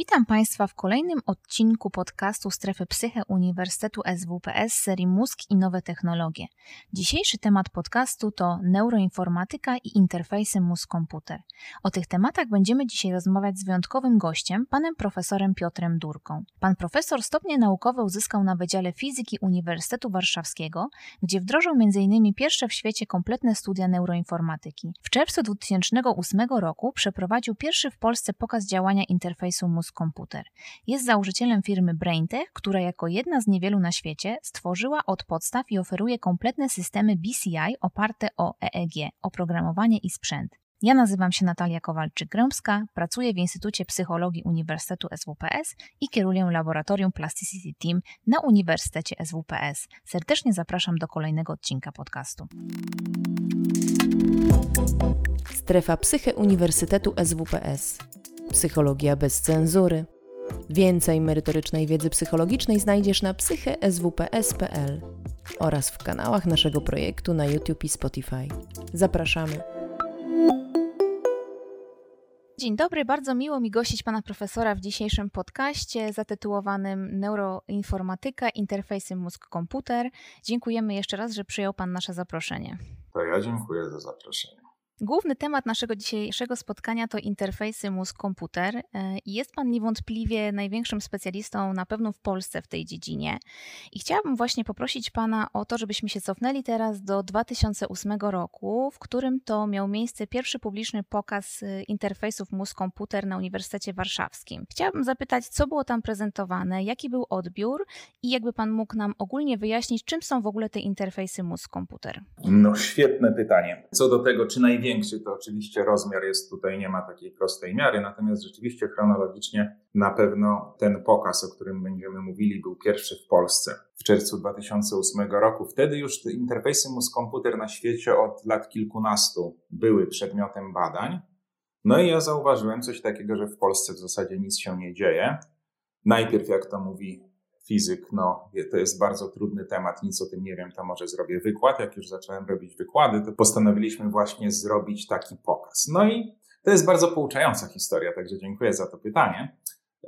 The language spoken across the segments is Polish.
Witam Państwa w kolejnym odcinku podcastu Strefy Psyche Uniwersytetu SWPS serii Mózg i nowe technologie. Dzisiejszy temat podcastu to neuroinformatyka i interfejsy mózg-komputer. O tych tematach będziemy dzisiaj rozmawiać z wyjątkowym gościem, panem profesorem Piotrem Durką. Pan profesor stopnie naukowe uzyskał na Wydziale Fizyki Uniwersytetu Warszawskiego, gdzie wdrożył m.in. pierwsze w świecie kompletne studia neuroinformatyki. W czerwcu 2008 roku przeprowadził pierwszy w Polsce pokaz działania interfejsu mózg komputer. Jest założycielem firmy BrainTech, która jako jedna z niewielu na świecie stworzyła od podstaw i oferuje kompletne systemy BCI oparte o EEG, oprogramowanie i sprzęt. Ja nazywam się Natalia Kowalczyk-Grębska, pracuję w Instytucie Psychologii Uniwersytetu SWPS i kieruję Laboratorium Plasticity Team na Uniwersytecie SWPS. Serdecznie zapraszam do kolejnego odcinka podcastu. Strefa Psyche Uniwersytetu SWPS Psychologia bez cenzury. Więcej merytorycznej wiedzy psychologicznej znajdziesz na psycheswps.pl oraz w kanałach naszego projektu na YouTube i Spotify. Zapraszamy. Dzień dobry, bardzo miło mi gościć pana profesora w dzisiejszym podcaście zatytułowanym Neuroinformatyka, interfejsy mózg-komputer. Dziękujemy jeszcze raz, że przyjął pan nasze zaproszenie. To ja dziękuję za zaproszenie. Główny temat naszego dzisiejszego spotkania to interfejsy mózg-komputer e, jest Pan niewątpliwie największym specjalistą na pewno w Polsce w tej dziedzinie. I chciałabym właśnie poprosić Pana o to, żebyśmy się cofnęli teraz do 2008 roku, w którym to miał miejsce pierwszy publiczny pokaz e, interfejsów mózg-komputer na Uniwersytecie Warszawskim. Chciałabym zapytać, co było tam prezentowane, jaki był odbiór i jakby Pan mógł nam ogólnie wyjaśnić, czym są w ogóle te interfejsy mózg-komputer? No świetne pytanie. Co do tego, czy największe większy, to oczywiście rozmiar jest tutaj, nie ma takiej prostej miary, natomiast rzeczywiście chronologicznie na pewno ten pokaz, o którym będziemy mówili, był pierwszy w Polsce w czerwcu 2008 roku. Wtedy już te interfejsy mózg-komputer na świecie od lat kilkunastu były przedmiotem badań. No i ja zauważyłem coś takiego, że w Polsce w zasadzie nic się nie dzieje. Najpierw, jak to mówi fizyk, no to jest bardzo trudny temat, nic o tym nie wiem, to może zrobię wykład. Jak już zacząłem robić wykłady, to postanowiliśmy właśnie zrobić taki pokaz. No i to jest bardzo pouczająca historia, także dziękuję za to pytanie.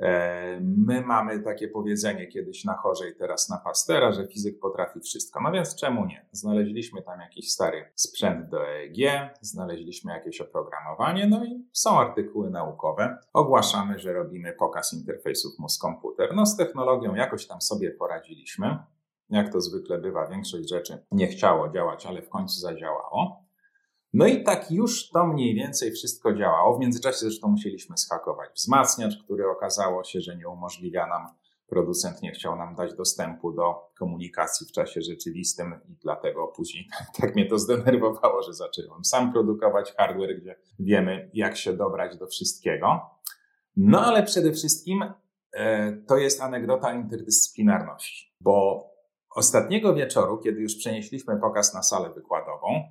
E, my mamy takie powiedzenie kiedyś na chorze i teraz na pastera, że fizyk potrafi wszystko. No więc czemu nie? Znaleźliśmy tam jakiś stary sprzęt do EEG, znaleźliśmy jakieś oprogramowanie, no i są artykuły naukowe. Ogłaszamy, że robimy pokaz interfejsów mózg-komputer. No z technologią jakoś tam sobie poradziliśmy. Jak to zwykle bywa, większość rzeczy nie chciało działać, ale w końcu zadziałało. No i tak już to mniej więcej wszystko działało. W międzyczasie zresztą musieliśmy schakować wzmacniacz, który okazało się, że nie umożliwia nam, producent nie chciał nam dać dostępu do komunikacji w czasie rzeczywistym i dlatego później tak mnie to zdenerwowało, że zacząłem sam produkować hardware, gdzie wiemy jak się dobrać do wszystkiego. No ale przede wszystkim e, to jest anegdota interdyscyplinarności, bo ostatniego wieczoru, kiedy już przenieśliśmy pokaz na salę wykładową,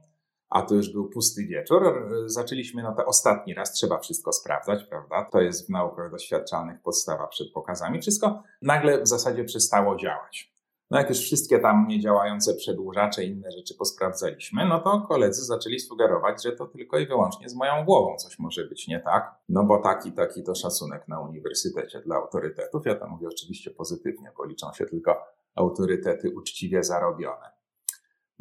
a to już był pusty wieczór. Zaczęliśmy, no to ostatni raz trzeba wszystko sprawdzać, prawda? To jest w naukach doświadczalnych podstawa przed pokazami. Wszystko nagle w zasadzie przestało działać. No jak już wszystkie tam niedziałające przedłużacze i inne rzeczy posprawdzaliśmy, no to koledzy zaczęli sugerować, że to tylko i wyłącznie z moją głową coś może być nie tak, no bo taki, taki to szacunek na uniwersytecie dla autorytetów. Ja to mówię oczywiście pozytywnie, bo liczą się tylko autorytety uczciwie zarobione.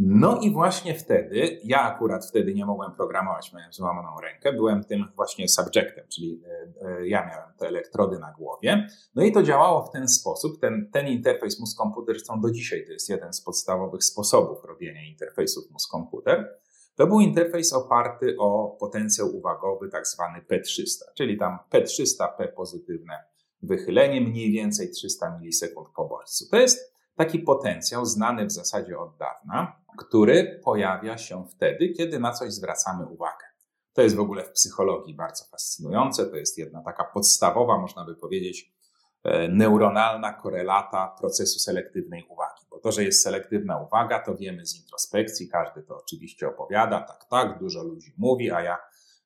No i właśnie wtedy, ja akurat wtedy nie mogłem programować, miałem złamaną rękę, byłem tym właśnie subjectem, czyli e, e, ja miałem te elektrody na głowie. No i to działało w ten sposób. Ten, ten interfejs mózg-komputer, zresztą do dzisiaj to jest jeden z podstawowych sposobów robienia interfejsów mózg-komputer. To był interfejs oparty o potencjał uwagowy, tak zwany P300, czyli tam P300, P pozytywne wychylenie, mniej więcej 300 milisekund po bodźcu. To jest taki potencjał znany w zasadzie od dawna który pojawia się wtedy, kiedy na coś zwracamy uwagę. To jest w ogóle w psychologii bardzo fascynujące. To jest jedna taka podstawowa, można by powiedzieć, e, neuronalna korelata procesu selektywnej uwagi. Bo to, że jest selektywna uwaga, to wiemy z introspekcji, każdy to oczywiście opowiada, tak, tak, dużo ludzi mówi, a ja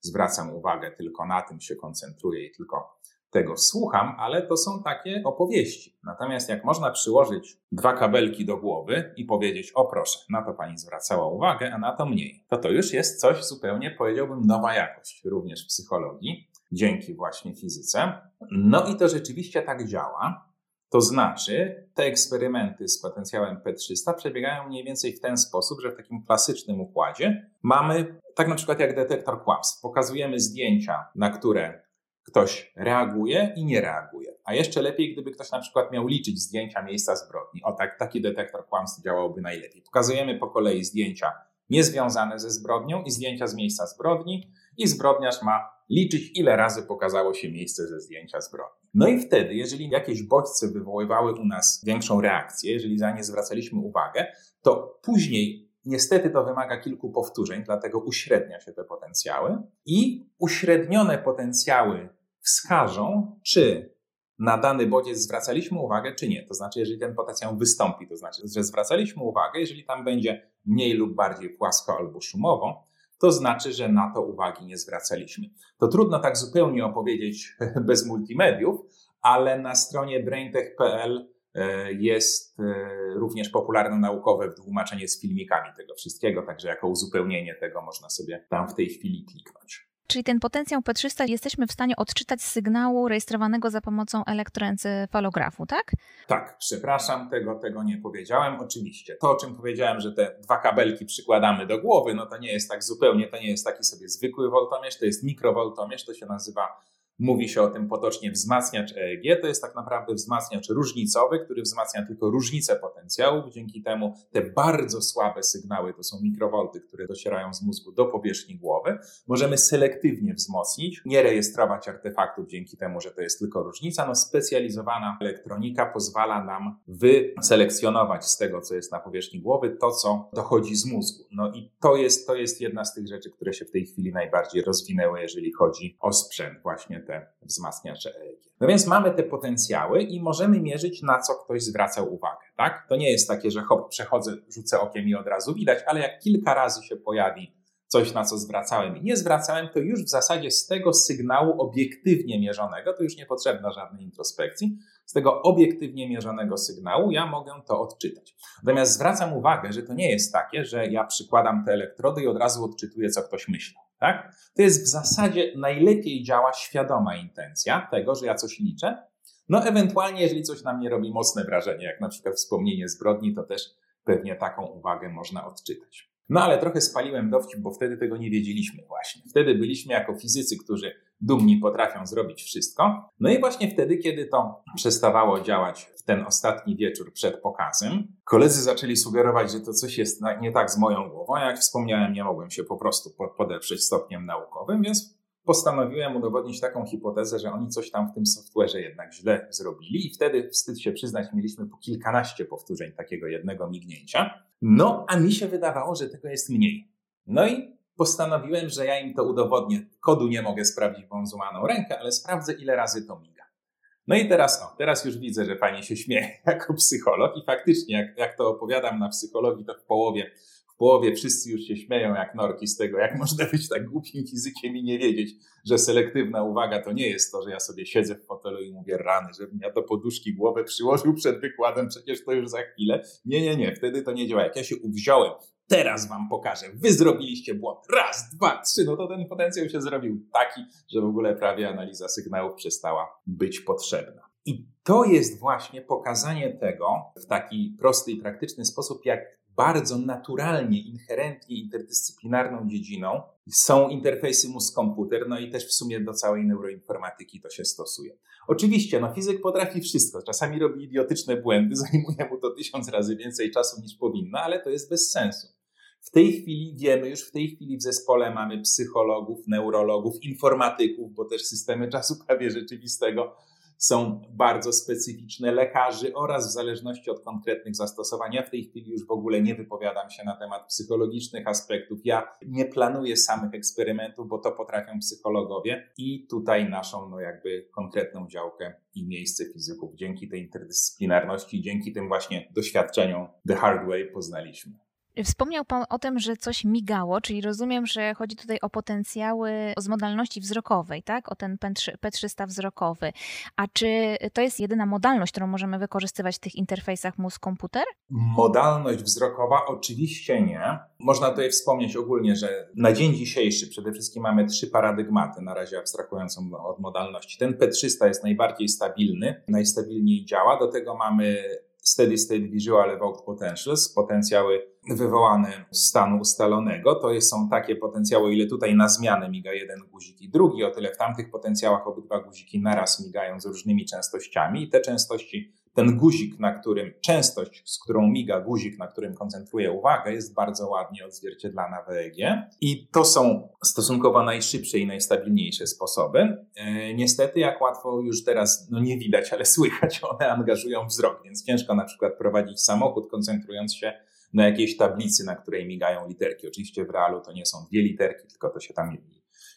zwracam uwagę tylko na tym, się koncentruję i tylko tego słucham, ale to są takie opowieści. Natomiast jak można przyłożyć dwa kabelki do głowy i powiedzieć, o proszę, na to pani zwracała uwagę, a na to mniej, to to już jest coś zupełnie, powiedziałbym, nowa jakość, również w psychologii, dzięki właśnie fizyce. No i to rzeczywiście tak działa. To znaczy, te eksperymenty z potencjałem P300 przebiegają mniej więcej w ten sposób, że w takim klasycznym układzie mamy, tak na przykład jak detektor kłamstw, pokazujemy zdjęcia, na które ktoś reaguje i nie reaguje. A jeszcze lepiej, gdyby ktoś na przykład miał liczyć zdjęcia miejsca zbrodni. O tak, taki detektor kłamstw działałby najlepiej. Pokazujemy po kolei zdjęcia niezwiązane ze zbrodnią i zdjęcia z miejsca zbrodni i zbrodniarz ma liczyć, ile razy pokazało się miejsce ze zdjęcia zbrodni. No i wtedy, jeżeli jakieś bodźce wywoływały u nas większą reakcję, jeżeli za nie zwracaliśmy uwagę, to później niestety to wymaga kilku powtórzeń, dlatego uśrednia się te potencjały i uśrednione potencjały wskażą, czy na dany bodziec zwracaliśmy uwagę, czy nie. To znaczy, jeżeli ten potencjał wystąpi, to znaczy, że zwracaliśmy uwagę, jeżeli tam będzie mniej lub bardziej płasko albo szumowo, to znaczy, że na to uwagi nie zwracaliśmy. To trudno tak zupełnie opowiedzieć bez multimediów, ale na stronie braintech.pl e, jest e, również popularne naukowe tłumaczenie z filmikami tego wszystkiego, także jako uzupełnienie tego można sobie tam w tej chwili kliknąć. Czyli ten potencjał P300 jesteśmy w stanie odczytać z sygnału rejestrowanego za pomocą elektroencefalografu, tak? Tak, przepraszam, tego, tego nie powiedziałem. Oczywiście. To, o czym powiedziałem, że te dwa kabelki przykładamy do głowy, no to nie jest tak zupełnie, to nie jest taki sobie zwykły woltomierz, to jest mikrowoltomierz, to się nazywa Mówi się o tym potocznie wzmacniacz EEG. To jest tak naprawdę wzmacniacz różnicowy, który wzmacnia tylko różnicę potencjałów. Dzięki temu te bardzo słabe sygnały, to są mikrowolty, które docierają z mózgu do powierzchni głowy, możemy selektywnie wzmocnić, nie rejestrować artefaktów dzięki temu, że to jest tylko różnica. No, specjalizowana elektronika pozwala nam wyselekcjonować z tego, co jest na powierzchni głowy, to, co dochodzi z mózgu. No i to jest, to jest jedna z tych rzeczy, które się w tej chwili najbardziej rozwinęły, jeżeli chodzi o sprzęt właśnie te wzmacniacze EEG. No więc mamy te potencjały i możemy mierzyć, na co ktoś zwracał uwagę. Tak? To nie jest takie, że hop, przechodzę, rzucę okiem i od razu widać, ale jak kilka razy się pojawi coś, na co zwracałem i nie zwracałem, to już w zasadzie z tego sygnału obiektywnie mierzonego, to już nie potrzebna żadnej introspekcji, z tego obiektywnie mierzonego sygnału ja mogę to odczytać. Natomiast zwracam uwagę, że to nie jest takie, że ja przykładam te elektrody i od razu odczytuję, co ktoś myślał. Tak? To jest w zasadzie najlepiej działa świadoma intencja tego, że ja coś liczę. No, ewentualnie, jeżeli coś na mnie robi mocne wrażenie, jak na przykład wspomnienie zbrodni, to też pewnie taką uwagę można odczytać. No ale trochę spaliłem dowcip, bo wtedy tego nie wiedzieliśmy właśnie. Wtedy byliśmy jako fizycy, którzy dumni potrafią zrobić wszystko. No i właśnie wtedy, kiedy to przestawało działać w ten ostatni wieczór przed pokazem, koledzy zaczęli sugerować, że to coś jest nie tak z moją głową. Jak wspomniałem, nie mogłem się po prostu podeprzeć stopniem naukowym, więc postanowiłem udowodnić taką hipotezę, że oni coś tam w tym software'ze jednak źle zrobili i wtedy, wstyd się przyznać, mieliśmy po kilkanaście powtórzeń takiego jednego mignięcia. No, a mi się wydawało, że tego jest mniej. No i postanowiłem, że ja im to udowodnię. Kodu nie mogę sprawdzić, bo mam złamaną rękę, ale sprawdzę, ile razy to miga. No i teraz, o, teraz już widzę, że pani się śmieje jako psycholog i faktycznie, jak, jak to opowiadam na psychologii, to w połowie w połowie wszyscy już się śmieją jak norki z tego, jak można być tak głupim fizykiem i nie wiedzieć, że selektywna uwaga to nie jest to, że ja sobie siedzę w fotelu i mówię rany, żebym ja do poduszki głowę przyłożył przed wykładem, przecież to już za chwilę. Nie, nie, nie, wtedy to nie działa. Jak ja się uwziąłem, teraz wam pokażę, wy zrobiliście błąd, raz, dwa, trzy, no to ten potencjał się zrobił taki, że w ogóle prawie analiza sygnałów przestała być potrzebna. I to jest właśnie pokazanie tego w taki prosty i praktyczny sposób, jak bardzo naturalnie, inherentnie interdyscyplinarną dziedziną są interfejsy mózg-komputer, no i też w sumie do całej neuroinformatyki to się stosuje. Oczywiście, no fizyk potrafi wszystko, czasami robi idiotyczne błędy, zajmuje mu to tysiąc razy więcej czasu niż powinno, ale to jest bez sensu. W tej chwili wiemy, już w tej chwili w zespole mamy psychologów, neurologów, informatyków, bo też systemy czasu prawie rzeczywistego są bardzo specyficzne lekarzy oraz w zależności od konkretnych zastosowań. Ja w tej chwili już w ogóle nie wypowiadam się na temat psychologicznych aspektów. Ja nie planuję samych eksperymentów, bo to potrafią psychologowie i tutaj naszą no jakby konkretną działkę i miejsce fizyków dzięki tej interdyscyplinarności, dzięki tym właśnie doświadczeniom The Hard Way poznaliśmy. Wspomniał Pan o tym, że coś migało, czyli rozumiem, że chodzi tutaj o potencjały z modalności wzrokowej, tak? O ten P300 wzrokowy. A czy to jest jedyna modalność, którą możemy wykorzystywać w tych interfejsach mózg-komputer? Modalność wzrokowa oczywiście nie. Można tutaj wspomnieć ogólnie, że na dzień dzisiejszy przede wszystkim mamy trzy paradygmaty, na razie abstrahując od modalności. Ten P300 jest najbardziej stabilny, najstabilniej działa. Do tego mamy steady state visual evoked potentials, potencjały wywołane z stanu ustalonego. To są takie potencjały, ile tutaj na zmianę miga jeden guzik i drugi, o tyle w tamtych potencjałach obydwa guziki naraz migają z różnymi częstościami i te częstości ten guzik, na którym częstość, z którą miga guzik, na którym koncentruje uwagę, jest bardzo ładnie odzwierciedlana w EEG. I to są stosunkowo najszybsze i najstabilniejsze sposoby. E, niestety, jak łatwo już teraz, no nie widać, ale słychać, one angażują wzrok, więc ciężko na przykład prowadzić samochód, koncentrując się na jakiejś tablicy, na której migają literki. Oczywiście w realu to nie są dwie literki, tylko to się tam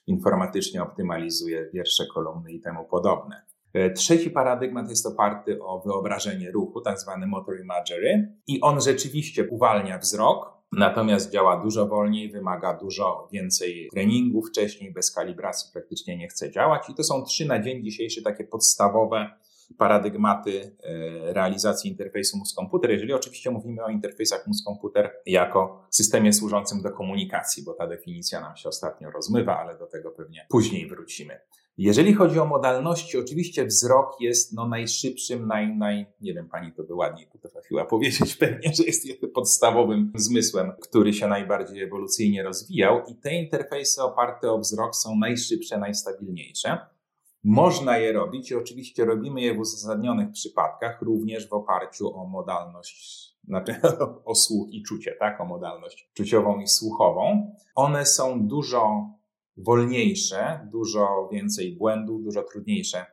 informatycznie optymalizuje wiersze, kolumny i temu podobne. E, trzeci paradygmat jest oparty o wyobrażenie ruchu, tak zwany motor imagery, i on rzeczywiście uwalnia wzrok, natomiast działa dużo wolniej, wymaga dużo więcej treningu wcześniej, bez kalibracji praktycznie nie chce działać. I to są trzy na dzień dzisiejszy takie podstawowe paradygmaty e, realizacji interfejsu mózg-komputer, jeżeli oczywiście mówimy o interfejsach mózg-komputer jako systemie służącym do komunikacji, bo ta definicja nam się ostatnio rozmywa, ale do tego pewnie później wrócimy. Jeżeli chodzi o modalności, oczywiście wzrok jest no, najszybszym, naj, naj, nie wiem, pani to by ładniej potrafiła powiedzieć pewnie, że jest podstawowym zmysłem, który się najbardziej ewolucyjnie rozwijał i te interfejsy oparte o wzrok są najszybsze, najstabilniejsze. Można je robić i oczywiście robimy je w uzasadnionych przypadkach, również w oparciu o modalność, znaczy o słuch i czucie, tak? O modalność czuciową i słuchową. One są dużo wolniejsze, dużo więcej błędów, dużo trudniejsze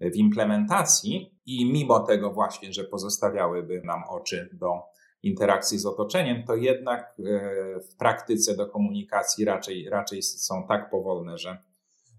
w implementacji i mimo tego właśnie, że pozostawiałyby nam oczy do interakcji z otoczeniem, to jednak e, w praktyce do komunikacji raczej, raczej są tak powolne, że,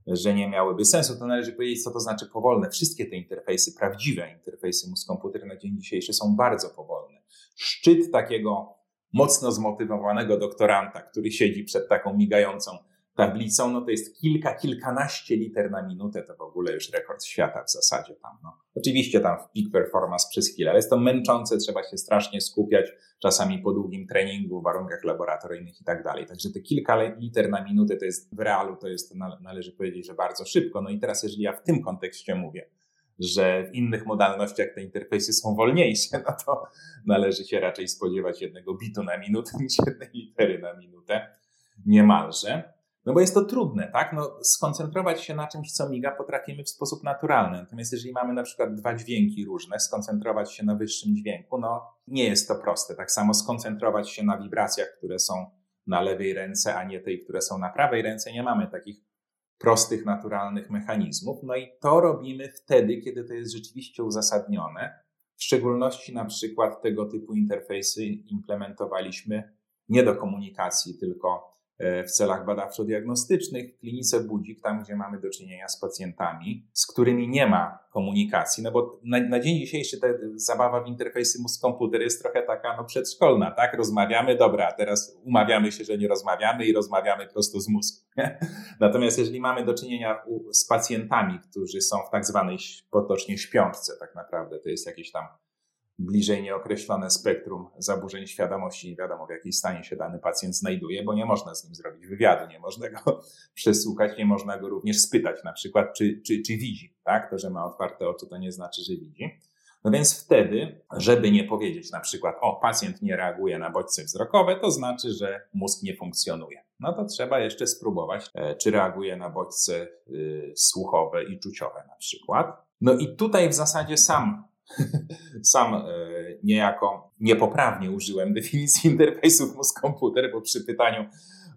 że nie miałyby sensu. To należy powiedzieć, co to znaczy powolne. Wszystkie te interfejsy, prawdziwe interfejsy mózg-komputer na dzień dzisiejszy są bardzo powolne. Szczyt takiego mocno zmotywowanego doktoranta, który siedzi przed taką migającą tablicą, no to jest kilka, kilkanaście liter na minutę, to w ogóle już rekord świata w zasadzie tam. No. Oczywiście tam w peak performance przez chwilę, ale jest to męczące, trzeba się strasznie skupiać, czasami po długim treningu, w warunkach laboratoryjnych i tak dalej. Także te kilka liter na minutę to jest w realu, to jest, należy powiedzieć, że bardzo szybko. No i teraz, jeżeli ja w tym kontekście mówię, że w innych modalnościach te interfejsy są wolniejsze, no to należy się raczej spodziewać jednego bitu na minutę niż jednej litery na minutę, niemalże. No bo jest to trudne, tak? No, skoncentrować się na czymś, co miga, potrafimy w sposób naturalny. Natomiast jeżeli mamy na przykład dwa dźwięki różne, skoncentrować się na wyższym dźwięku, no nie jest to proste. Tak samo skoncentrować się na wibracjach, które są na lewej ręce, a nie tej, które są na prawej ręce. Nie mamy takich prostych, naturalnych mechanizmów. No i to robimy wtedy, kiedy to jest rzeczywiście uzasadnione. W szczególności na przykład tego typu interfejsy implementowaliśmy nie do komunikacji, tylko w celach badawczo-diagnostycznych w klinice Budzik, tam gdzie mamy do czynienia z pacjentami, z którymi nie ma komunikacji, no bo na, na dzień dzisiejszy ta zabawa w interfejsy mózg-komputer jest trochę taka no, przedszkolna, tak? Rozmawiamy, dobra, teraz umawiamy się, że nie rozmawiamy i rozmawiamy prosto z mózgu. Natomiast jeżeli mamy do czynienia z pacjentami, którzy są w tak zwanej potocznie śpiączce, tak naprawdę to jest jakieś tam bliżej nieokreślone spektrum zaburzeń świadomości. Nie wiadomo, w jakim stanie się dany pacjent znajduje, bo nie można z nim zrobić wywiadu, nie można go przesłuchać, nie można go również spytać, na przykład, czy, czy, czy widzi. Tak? To, że ma otwarte oczy, to nie znaczy, że widzi. No więc wtedy, żeby nie powiedzieć na przykład, o, pacjent nie reaguje na bodźce wzrokowe, to znaczy, że mózg nie funkcjonuje. No to trzeba jeszcze spróbować, e, czy reaguje na bodźce y, słuchowe i czuciowe na przykład. No i tutaj w zasadzie sam sam e, niejako niepoprawnie użyłem definicji interfejsów mózg-komputer, bo przy pytaniu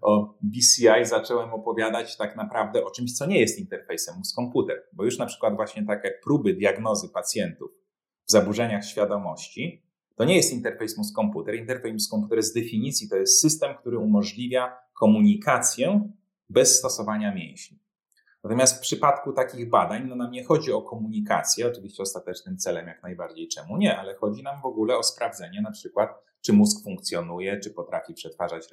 o BCI zacząłem opowiadać tak naprawdę o czymś, co nie jest interfejsem mózg-komputer. Bo już na przykład właśnie takie próby diagnozy pacjentów w zaburzeniach świadomości, to nie jest interfejs mózg-komputer. Interfejs mózg-komputer z definicji to jest system, który umożliwia komunikację bez stosowania mięśni. Natomiast w przypadku takich badań, no nam nie chodzi o komunikację, oczywiście ostatecznym celem jak najbardziej czemu nie, ale chodzi nam w ogóle o sprawdzenie na przykład, czy mózg funkcjonuje, czy potrafi przetwarzać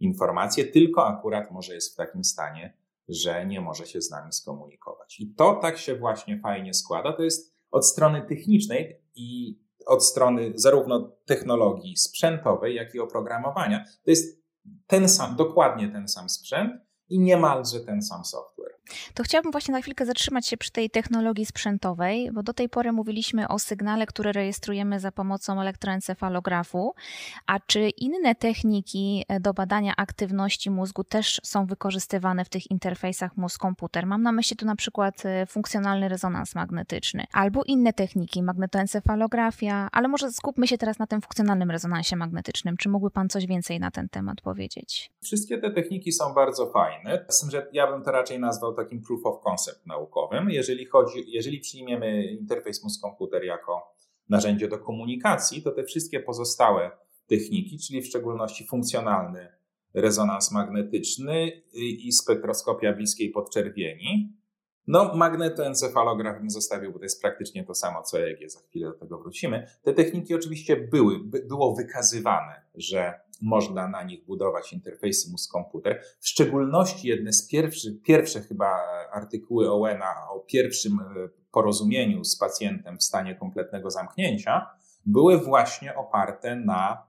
informacje, tylko akurat może jest w takim stanie, że nie może się z nami skomunikować. I to tak się właśnie fajnie składa. To jest od strony technicznej i od strony zarówno technologii sprzętowej, jak i oprogramowania. To jest ten sam, dokładnie ten sam sprzęt i niemalże ten sam software. To chciałabym właśnie na chwilkę zatrzymać się przy tej technologii sprzętowej, bo do tej pory mówiliśmy o sygnale, który rejestrujemy za pomocą elektroencefalografu, a czy inne techniki e, do badania aktywności mózgu też są wykorzystywane w tych interfejsach mózg-komputer? Mam na myśli tu na przykład e, funkcjonalny rezonans magnetyczny albo inne techniki, magnetoencefalografia, ale może skupmy się teraz na tym funkcjonalnym rezonansie magnetycznym. Czy mógłby Pan coś więcej na ten temat powiedzieć? Wszystkie te techniki są bardzo fajne, z tym, że ja bym to raczej nazwał takim proof of concept naukowym. Jeżeli, chodzi, jeżeli przyjmiemy interfejs mózg-komputer jako narzędzie do komunikacji, to te wszystkie pozostałe techniki, czyli w szczególności funkcjonalny rezonans magnetyczny i spektroskopia bliskiej podczerwieni, no, magnetoencefalograf bym zostawił, bo to jest praktycznie to samo co EEG, za chwilę do tego wrócimy. Te techniki oczywiście były, by, było wykazywane, że można na nich budować interfejsy mózg-komputer. W szczególności jedne z pierwszych, pierwsze chyba artykuły Owena o pierwszym e, porozumieniu z pacjentem w stanie kompletnego zamknięcia były właśnie oparte na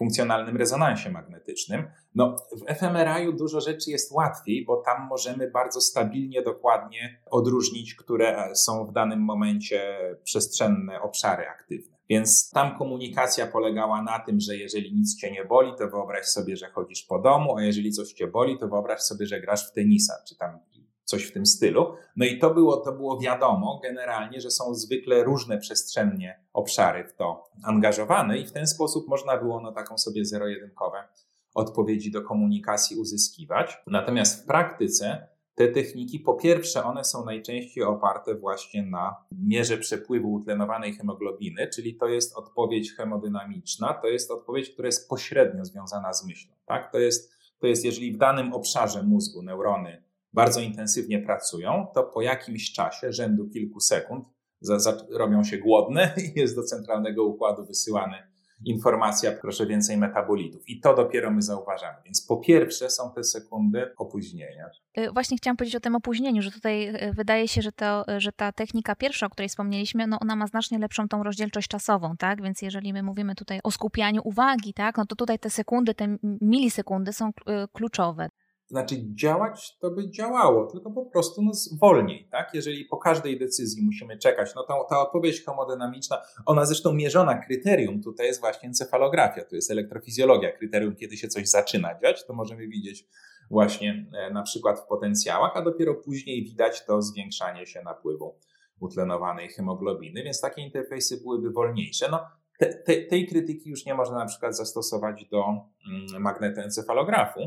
funkcjonalnym rezonansie magnetycznym. No, w fMRI dużo rzeczy jest łatwiej, bo tam możemy bardzo stabilnie, dokładnie odróżnić, które są w danym momencie przestrzenne obszary aktywne. Więc tam komunikacja polegała na tym, że jeżeli nic cię nie boli, to wyobraź sobie, że chodzisz po domu, a jeżeli coś cię boli, to wyobraź sobie, że grasz w tenisa, czy tam coś w tym stylu. No i to było, to było wiadomo generalnie, że są zwykle różne przestrzennie obszary w to angażowane i w ten sposób można było no, taką sobie zero-jedynkowe odpowiedzi do komunikacji uzyskiwać. Natomiast w praktyce te techniki, po pierwsze, one są najczęściej oparte właśnie na mierze przepływu utlenowanej hemoglobiny, czyli to jest odpowiedź hemodynamiczna, to jest odpowiedź, która jest pośrednio związana z myślą. Tak? To, jest, to jest, jeżeli w danym obszarze mózgu neurony bardzo intensywnie pracują, to po jakimś czasie, rzędu kilku sekund, za, za, robią się głodne i jest do centralnego układu wysyłany informacja, proszę więcej metabolitów. I to dopiero my zauważamy. Więc po pierwsze są te sekundy opóźnienia. Y, właśnie chciałam powiedzieć o tym opóźnieniu, że tutaj y, wydaje się, że, to, że ta technika pierwsza, o której wspomnieliśmy, no ona ma znacznie lepszą tą rozdzielczość czasową, tak? Więc jeżeli my mówimy tutaj o skupianiu uwagi, tak, no to tutaj te sekundy, te milisekundy są y, kluczowe. Znaczy działać to by działało, tylko po prostu no, wolniej, tak? Jeżeli po każdej decyzji musimy czekać, no ta odpowiedź hemodynamiczna, ona zresztą mierzona kryterium tutaj jest właśnie encefalografia, to jest elektrofizjologia, kryterium kiedy się coś zaczyna dziać, to możemy widzieć właśnie e, na przykład w potencjałach, a dopiero później widać to zwiększanie się napływu utlenowanej hemoglobiny, więc takie interfejsy byłyby wolniejsze. No, te, te, tej krytyki już nie można na przykład zastosować do mm, magnetoencefalografu,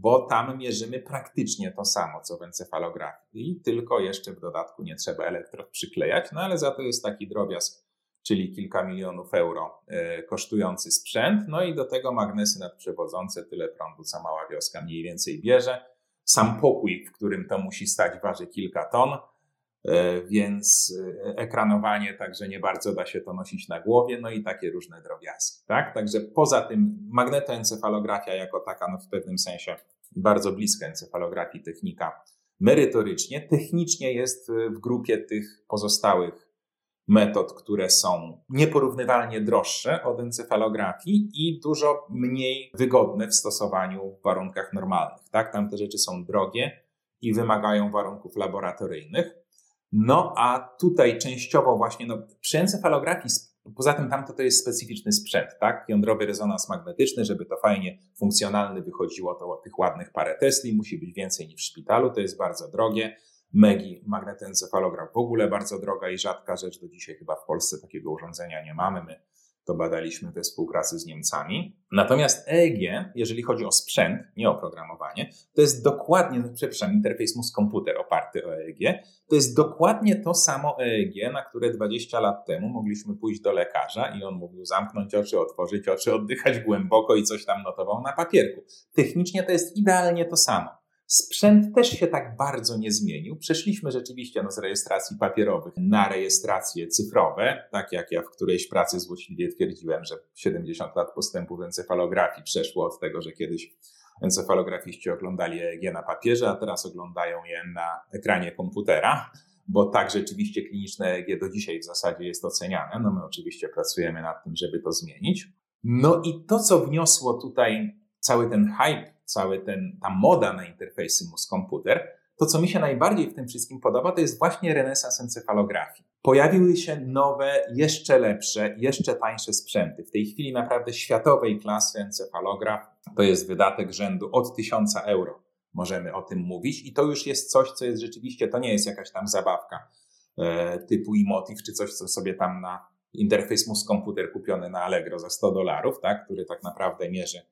bo tam mierzymy praktycznie to samo, co w encefalografii, tylko jeszcze w dodatku nie trzeba elektrod przyklejać, no ale za to jest taki drobiazg, czyli kilka milionów euro e, kosztujący sprzęt, no i do tego magnesy nadprzewodzące, tyle prądu, co mała wioska mniej więcej bierze. Sam pokój, w którym to musi stać, waży kilka ton, więc e, ekranowanie także nie bardzo da się to nosić na głowie, no i takie różne drobiazgi. Tak? Także poza tym magnetoencefalografia jako taka no w pewnym sensie bardzo bliska encefalografii technika merytorycznie, technicznie jest w grupie tych pozostałych metod, które są nieporównywalnie droższe od encefalografii i dużo mniej wygodne w stosowaniu w warunkach normalnych. Tak? Tam te rzeczy są drogie i wymagają warunków laboratoryjnych. No a tutaj częściowo właśnie, no, przy encefalografii, poza tym tamto to jest specyficzny sprzęt, tak? Jądrowy rezonans magnetyczny, żeby to fajnie funkcjonalny wychodziło, to tych ładnych parę Tesli, musi być więcej niż w szpitalu, to jest bardzo drogie. MEGI, magnetoencefalograf w ogóle bardzo droga i rzadka rzecz, do dzisiaj chyba w Polsce takiego urządzenia nie mamy. My to badaliśmy we współpracy z Niemcami. Natomiast EEG, jeżeli chodzi o sprzęt, nie oprogramowanie, to jest dokładnie, przepraszam, interfejs mózg-komputer oparty o EEG, to jest dokładnie to samo EEG, na które 20 lat temu mogliśmy pójść do lekarza i on mówił zamknąć oczy, otworzyć oczy, oddychać głęboko i coś tam notował na papierku. Technicznie to jest idealnie to samo. Sprzęt też się tak bardzo nie zmienił. Przeszliśmy rzeczywiście no, z rejestracji papierowych na rejestracje cyfrowe, tak jak ja w którejś pracy złośliwie twierdziłem, że 70 lat postępu w encefalografii przeszło od tego, że kiedyś encefalografiści oglądali EEG na papierze, a teraz oglądają je na ekranie komputera, bo tak rzeczywiście kliniczne EEG do dzisiaj w zasadzie jest oceniane. No my oczywiście pracujemy nad tym, żeby to zmienić. No i to, co wniosło tutaj cały ten hype, cały ten, ta moda na interfejsy mózg-komputer, to, co mi się najbardziej w tym wszystkim podoba, to jest właśnie renesans encefalografii. Pojawiły się nowe, jeszcze lepsze, jeszcze tańsze sprzęty. W tej chwili naprawdę światowej klasy encefalograf to jest wydatek rzędu od 1000 euro. Możemy o tym mówić i to już jest coś, co jest rzeczywiście, to nie jest jakaś tam zabawka e, typu emotive, czy coś, co sobie tam na interfejs mózg-komputer kupiony na Allegro za 100 dolarów, tak, który tak naprawdę mierzy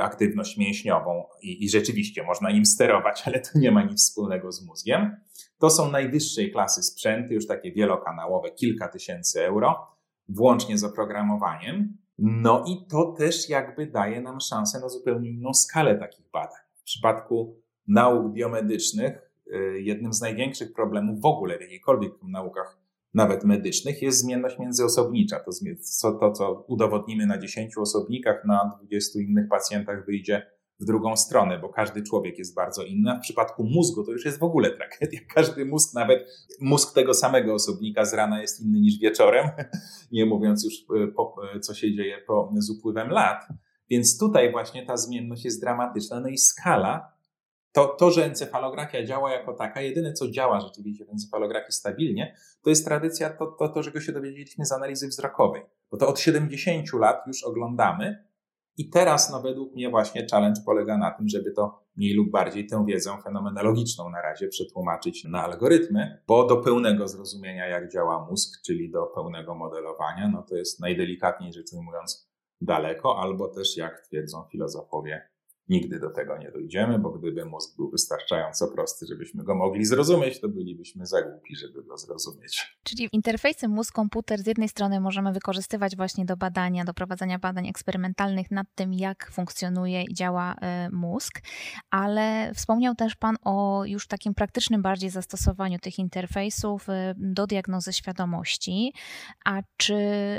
aktywność mięśniową i, i, rzeczywiście można nim sterować, ale to nie ma nic wspólnego z mózgiem. To są najwyższej klasy sprzęty, już takie wielokanałowe, kilka tysięcy euro, włącznie z oprogramowaniem. No i to też jakby daje nam szansę na zupełnie inną skalę takich badań. W przypadku nauk biomedycznych e, jednym z największych problemów w ogóle w jakiejkolwiek naukach nawet medycznych, jest zmienność międzyosobnicza. To, co, to, co udowodnimy na 10 osobnikach, na 20 innych pacjentach wyjdzie w drugą stronę, bo każdy człowiek jest bardzo inny. A w przypadku mózgu to już jest w ogóle tragedia. Każdy mózg, nawet mózg tego samego osobnika z rana jest inny niż wieczorem, nie mówiąc już, e, po, e, co się dzieje po, z upływem lat. Więc tutaj właśnie ta zmienność jest dramatyczna. No i skala to, to, że encefalografia działa jako taka, jedyne co działa rzeczywiście w encefalografii stabilnie, to jest tradycja, to, to, to czego się dowiedzieliśmy z analizy wzrokowej. Bo to od 70 lat już oglądamy i teraz, no według mnie właśnie challenge polega na tym, żeby to mniej lub bardziej tę wiedzę fenomenologiczną na razie przetłumaczyć na algorytmy, bo do pełnego zrozumienia, jak działa mózg, czyli do pełnego modelowania, no to jest najdelikatniej rzecz ujmując daleko, albo też, jak twierdzą filozofowie, Nigdy do tego nie dojdziemy, bo gdyby mózg był wystarczająco prosty, żebyśmy go mogli zrozumieć, to bylibyśmy za głupi, żeby go zrozumieć. Czyli interfejsy mózg-komputer z jednej strony możemy wykorzystywać właśnie do badania, do prowadzenia badań eksperymentalnych nad tym, jak funkcjonuje i działa y, mózg, ale wspomniał też Pan o już takim praktycznym bardziej zastosowaniu tych interfejsów y, do diagnozy świadomości. A czy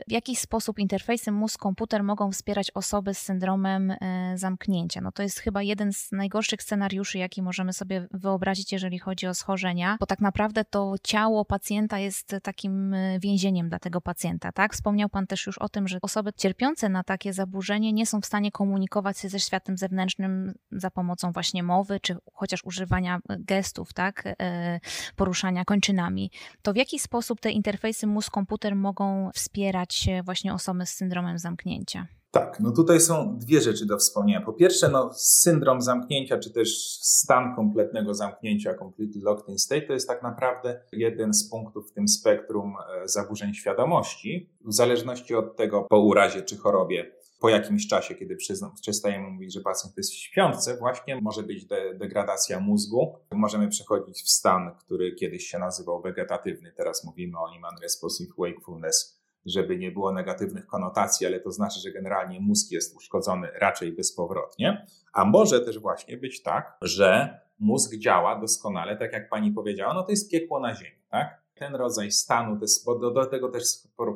w jakiś sposób interfejsy mózg-komputer mogą wspierać osoby z syndromem y, zamknięcia? No to jest chyba jeden z najgorszych scenariuszy, jaki możemy sobie wyobrazić, jeżeli chodzi o schorzenia, bo tak naprawdę to ciało pacjenta jest takim e, więzieniem dla tego pacjenta, tak? Wspomniał Pan też już o tym, że osoby cierpiące na takie zaburzenie nie są w stanie komunikować się ze światem zewnętrznym za pomocą właśnie mowy, czy chociaż używania gestów, tak? E, poruszania kończynami. To w jaki sposób te interfejsy mózg-komputer mogą wspierać właśnie osoby z syndromem zamknięcia? Tak, no tutaj są dwie rzeczy do wspomnienia. Po pierwsze, no, syndrom zamknięcia, czy też stan kompletnego zamknięcia, completely locked in state, to jest tak naprawdę jeden z punktów w tym spektrum e, zaburzeń świadomości. W zależności od tego, po urazie czy chorobie, po jakimś czasie, kiedy przestajemy mówić, że pacjent jest w śpiące, właśnie może być de degradacja mózgu. Możemy przechodzić w stan, który kiedyś się nazywał wegetatywny, teraz mówimy o nim unresponsive wakefulness żeby nie było negatywnych konotacji, ale to znaczy, że generalnie mózg jest uszkodzony raczej bezpowrotnie. A może też właśnie być tak, że mózg działa doskonale, tak jak pani powiedziała, no to jest piekło na ziemi, tak? Ten rodzaj stanu, bo do, do tego też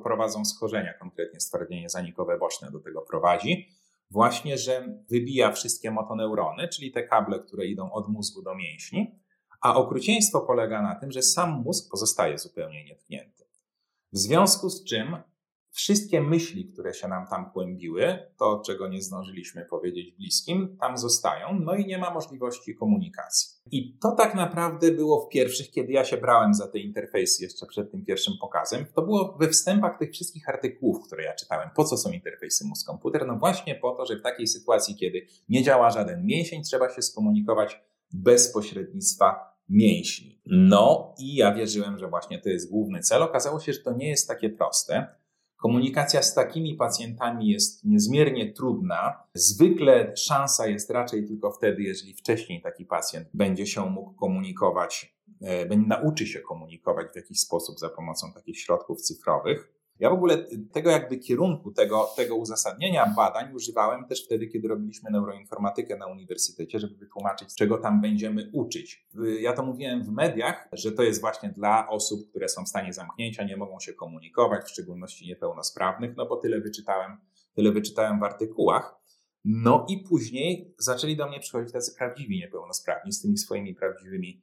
prowadzą schorzenia, konkretnie stwardnienie zanikowe boczne do tego prowadzi. Właśnie, że wybija wszystkie motoneurony, czyli te kable, które idą od mózgu do mięśni, a okrucieństwo polega na tym, że sam mózg pozostaje zupełnie nietknięty. W związku z czym wszystkie myśli, które się nam tam kłębiły, to czego nie zdążyliśmy powiedzieć bliskim, tam zostają, no i nie ma możliwości komunikacji. I to tak naprawdę było w pierwszych, kiedy ja się brałem za te interfejsy jeszcze przed tym pierwszym pokazem, to było we wstępach tych wszystkich artykułów, które ja czytałem. Po co są interfejsy mózg-komputer? No właśnie po to, że w takiej sytuacji, kiedy nie działa żaden mięsień, trzeba się skomunikować bez pośrednictwa mięśni. No i ja wierzyłem, że właśnie to jest główny cel. Okazało się, że to nie jest takie proste. Komunikacja z takimi pacjentami jest niezmiernie trudna. Zwykle szansa jest raczej tylko wtedy, jeżeli wcześniej taki pacjent będzie się mógł komunikować, e, będzie nauczy się komunikować w jakiś sposób za pomocą takich środków cyfrowych. Ja w ogóle tego jakby kierunku, tego, tego uzasadnienia badań używałem też wtedy, kiedy robiliśmy neuroinformatykę na uniwersytecie, żeby wytłumaczyć, czego tam będziemy uczyć. Ja to mówiłem w mediach, że to jest właśnie dla osób, które są w stanie zamknięcia, nie mogą się komunikować, w szczególności niepełnosprawnych, no bo tyle wyczytałem, tyle wyczytałem w artykułach. No i później zaczęli do mnie przychodzić tacy prawdziwi niepełnosprawni z tymi swoimi prawdziwymi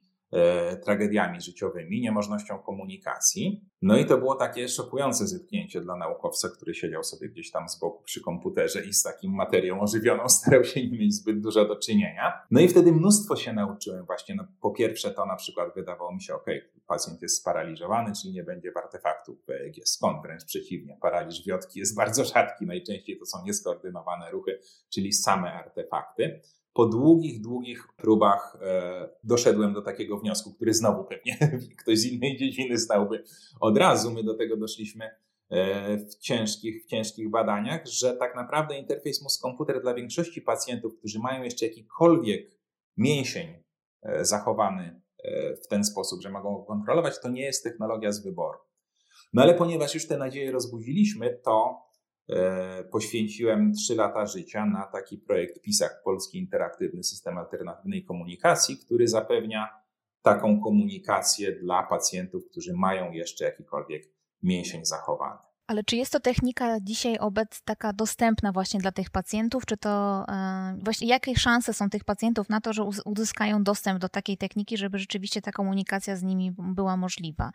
tragediami życiowymi, niemożnością komunikacji. No i to było takie szokujące zetknięcie dla naukowca, który siedział sobie gdzieś tam z boku przy komputerze i z takim materią ożywioną starał się nie mieć zbyt dużo do czynienia. No i wtedy mnóstwo się nauczyłem właśnie. No, po pierwsze to na przykład wydawało mi się, ok, pacjent jest sparaliżowany, czyli nie będzie w artefaktu PEG. Skąd? Wręcz przeciwnie. Paraliż wiotki jest bardzo rzadki. Najczęściej to są nieskoordynowane ruchy, czyli same artefakty po długich, długich próbach e, doszedłem do takiego wniosku, który znowu pewnie ktoś z innej dziedziny znałby od razu. My do tego doszliśmy e, w ciężkich, w ciężkich badaniach, że tak naprawdę interfejs mózg-komputer dla większości pacjentów, którzy mają jeszcze jakikolwiek mięsień e, zachowany w ten sposób, że mogą go kontrolować, to nie jest technologia z wyboru. No ale ponieważ już te nadzieje rozbudziliśmy, to poświęciłem trzy lata życia na taki projekt PISAK, Polski Interaktywny System Alternatywnej Komunikacji, który zapewnia taką komunikację dla pacjentów, którzy mają jeszcze jakikolwiek mięsień zachowany. Ale czy jest to technika dzisiaj obec taka dostępna właśnie dla tych pacjentów? Czy to e, właśnie jakie szanse są tych pacjentów na to, że uzyskają dostęp do takiej techniki, żeby rzeczywiście ta komunikacja z nimi była możliwa?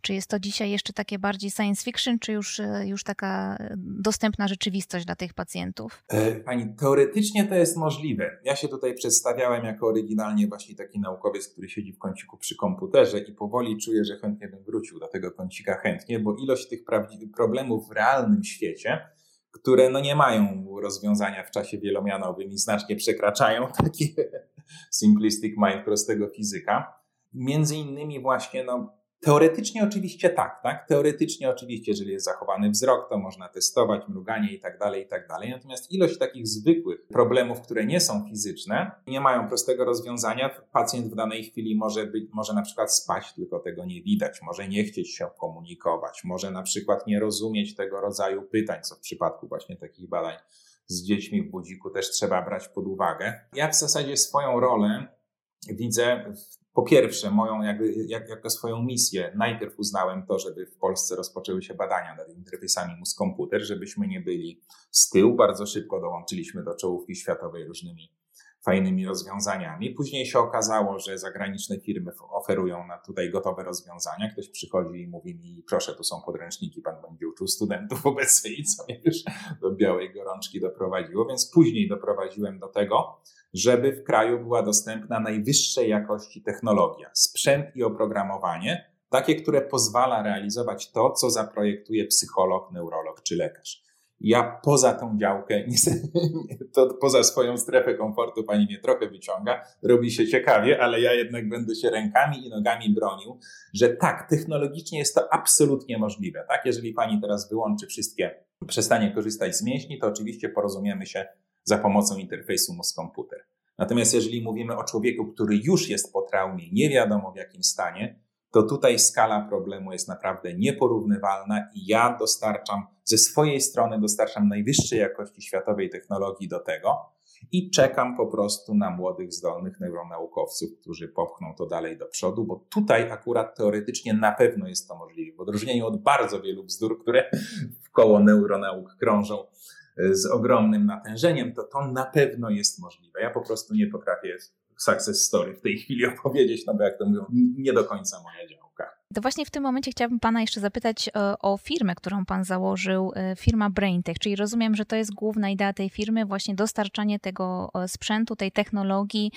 Czy jest to dzisiaj jeszcze takie bardziej science fiction, czy już, e, już taka dostępna rzeczywistość dla tych pacjentów? E, pani, teoretycznie to jest możliwe. Ja się tutaj przedstawiałem jako oryginalnie właśnie taki naukowiec, który siedzi w kąciku przy komputerze i powoli czuję, że chętnie bym wrócił do tego kącika chętnie, bo ilość tych problemów problemów w realnym świecie, które no nie mają rozwiązania w czasie wielomianowym i znacznie przekraczają taki simplistic mind prostego fizyka. Między innymi właśnie no, Teoretycznie oczywiście tak, tak? Teoretycznie oczywiście, jeżeli jest zachowany wzrok, to można testować mruganie i tak dalej, i tak dalej. Natomiast ilość takich zwykłych problemów, które nie są fizyczne, nie mają prostego rozwiązania. Pacjent w danej chwili może być, może na przykład spać, tylko tego nie widać, może nie chcieć się komunikować, może na przykład nie rozumieć tego rodzaju pytań, co w przypadku właśnie takich badań z dziećmi w budziku też trzeba brać pod uwagę. Ja w zasadzie swoją rolę widzę w po pierwsze, moją jakby, jak, jako swoją misję, najpierw uznałem to, żeby w Polsce rozpoczęły się badania nad interfejsami mózg-komputer, żebyśmy nie byli z tyłu. Bardzo szybko dołączyliśmy do czołówki światowej różnymi fajnymi rozwiązaniami. Później się okazało, że zagraniczne firmy oferują na tutaj gotowe rozwiązania. Ktoś przychodzi i mówi mi, proszę, tu są podręczniki, pan będzie uczył studentów obecnie co mnie już do białej gorączki doprowadziło. Więc później doprowadziłem do tego, żeby w kraju była dostępna najwyższej jakości technologia, sprzęt i oprogramowanie, takie, które pozwala realizować to, co zaprojektuje psycholog, neurolog czy lekarz. Ja poza tą działkę, to poza swoją strefę komfortu pani mnie trochę wyciąga, robi się ciekawie, ale ja jednak będę się rękami i nogami bronił, że tak, technologicznie jest to absolutnie możliwe. Tak, jeżeli pani teraz wyłączy wszystkie, przestanie korzystać z mięśni, to oczywiście porozumiemy się za pomocą interfejsu mózg-komputer. Natomiast jeżeli mówimy o człowieku, który już jest po traumie, nie wiadomo w jakim stanie, to tutaj skala problemu jest naprawdę nieporównywalna i ja dostarczam ze swojej strony dostarczam najwyższej jakości światowej technologii do tego i czekam po prostu na młodych, zdolnych neuronaukowców, którzy popchną to dalej do przodu, bo tutaj akurat teoretycznie na pewno jest to możliwe. W odróżnieniu od bardzo wielu bzdur, które w koło neuronauk krążą, z ogromnym natężeniem, to to na pewno jest możliwe. Ja po prostu nie potrafię success story w tej chwili opowiedzieć, no bo jak to mówią, nie do końca moja działka. To właśnie w tym momencie chciałabym Pana jeszcze zapytać e, o firmę, którą Pan założył, e, firma BrainTech, czyli rozumiem, że to jest główna idea tej firmy, właśnie dostarczanie tego e, sprzętu, tej technologii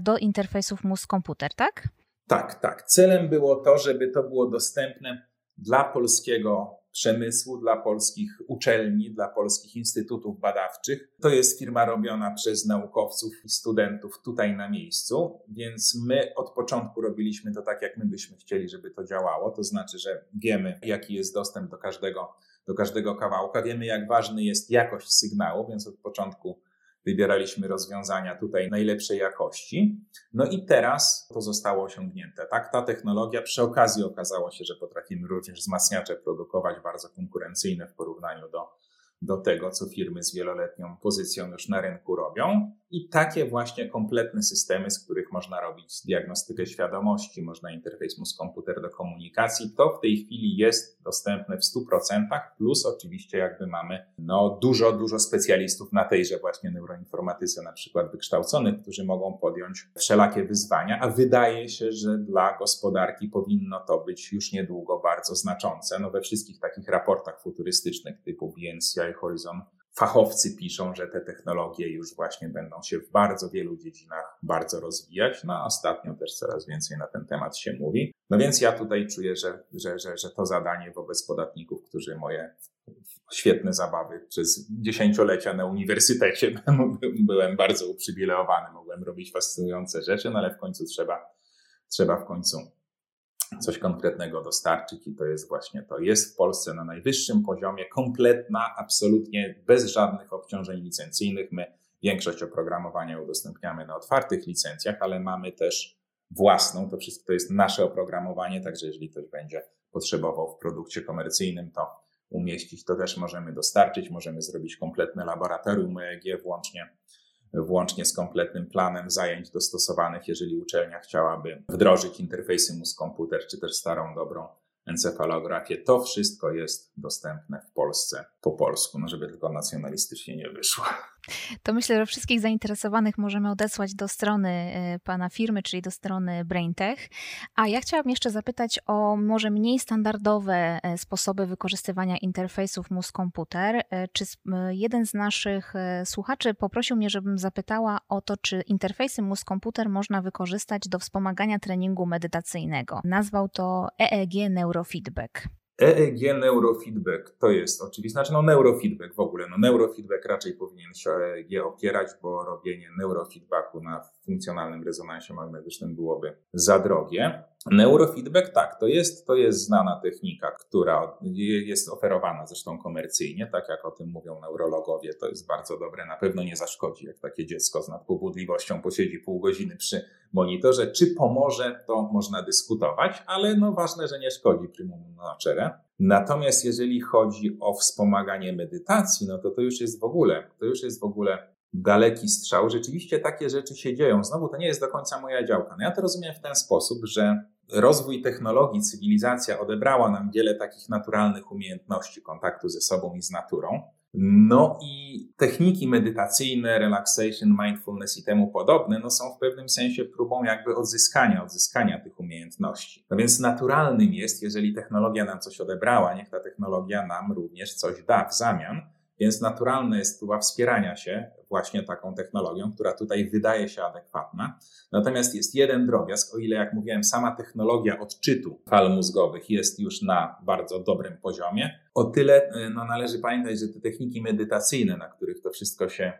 do interfejsów mózg-komputer, tak? Tak, tak. Celem było to, żeby to było dostępne dla polskiego przemysłu, dla polskich uczelni, dla polskich instytutów badawczych. To jest firma robiona przez naukowców i studentów tutaj na miejscu, więc my od początku robiliśmy to tak, jak my byśmy chcieli, żeby to działało. To znaczy, że wiemy, jaki jest dostęp do każdego, do każdego kawałka, wiemy, jak ważny jest jakość sygnału, więc od początku wybieraliśmy rozwiązania tutaj najlepszej jakości. No i teraz to zostało osiągnięte. Tak, ta technologia przy okazji okazało się, że potrafimy również wzmacniacze produkować bardzo konkurencyjne w porównaniu do do tego, co firmy z wieloletnią pozycją już na rynku robią. I takie właśnie kompletne systemy, z których można robić diagnostykę świadomości, można interfejs mózg-komputer do komunikacji, to w tej chwili jest dostępne w 100%, plus oczywiście jakby mamy no, dużo, dużo specjalistów na tejże właśnie neuroinformatyce, na przykład wykształconych, którzy mogą podjąć wszelakie wyzwania, a wydaje się, że dla gospodarki powinno to być już niedługo bardzo znaczące. No we wszystkich takich raportach futurystycznych typu BNCI Horizon fachowcy piszą, że te technologie już właśnie będą się w bardzo wielu dziedzinach bardzo rozwijać. No, ostatnio też coraz więcej na ten temat się mówi. No więc ja tutaj czuję, że, że, że, że to zadanie wobec podatników, którzy moje świetne zabawy przez dziesięciolecia na uniwersytecie byłem bardzo uprzywilejowany, mogłem robić fascynujące rzeczy, no ale w końcu trzeba, trzeba w końcu coś konkretnego dostarczyć i to jest właśnie to. Jest w Polsce na najwyższym poziomie, kompletna, absolutnie bez żadnych obciążeń licencyjnych. My większość oprogramowania udostępniamy na otwartych licencjach, ale mamy też własną, to wszystko to jest nasze oprogramowanie, także jeżeli ktoś będzie potrzebował w produkcie komercyjnym to umieścić, to też możemy dostarczyć, możemy zrobić kompletne laboratorium EEG włącznie włącznie z kompletnym planem zajęć dostosowanych, jeżeli uczelnia chciałaby wdrożyć interfejsy mózg-komputer, czy też starą, dobrą encefalografię. To wszystko jest dostępne w Polsce po polsku, no żeby tylko nacjonalistycznie nie wyszło. To myślę, że wszystkich zainteresowanych możemy odesłać do strony e, pana firmy, czyli do strony BrainTech. A ja chciałabym jeszcze zapytać o może mniej standardowe e, sposoby wykorzystywania interfejsów mózg-komputer. E, czy jeden z naszych słuchaczy poprosił mnie, żebym zapytała o to, czy interfejsy mózg-komputer można wykorzystać do wspomagania treningu medytacyjnego. Nazwał to EEG Neurofeedback. EEG neurofeedback to jest oczywiście, znaczy no neurofeedback w ogóle, no neurofeedback raczej powinien się EEG opierać, bo robienie neurofeedbacku na funkcjonalnym rezonansie magnetycznym byłoby za drogie. Neurofeedback, tak, to jest, to jest znana technika, która jest oferowana zresztą komercyjnie, tak jak o tym mówią neurologowie, to jest bardzo dobre, na pewno nie zaszkodzi, jak takie dziecko z nadpobudliwością posiedzi pół godziny przy monitorze. Czy pomoże, to można dyskutować, ale no ważne, że nie szkodzi primum nocere. Natomiast jeżeli chodzi o wspomaganie medytacji, no to to już jest w ogóle, to już jest w ogóle daleki strzał. Rzeczywiście takie rzeczy się dzieją. Znowu to nie jest do końca moja działka. No ja to rozumiem w ten sposób, że rozwój technologii, cywilizacja odebrała nam wiele takich naturalnych umiejętności kontaktu ze sobą i z naturą. No i techniki medytacyjne, relaxation, mindfulness i temu podobne, no są w pewnym sensie próbą jakby odzyskania, odzyskania tych umiejętności. No więc naturalnym jest, jeżeli technologia nam coś odebrała, niech ta technologia nam również coś da w zamian. Więc naturalne jest próba wspierania się właśnie taką technologią, która tutaj wydaje się adekwatna. Natomiast jest jeden drobiazg, o ile, jak mówiłem, sama technologia odczytu fal mózgowych jest już na bardzo dobrym poziomie, o tyle no, należy pamiętać, że te techniki medytacyjne, na których to wszystko się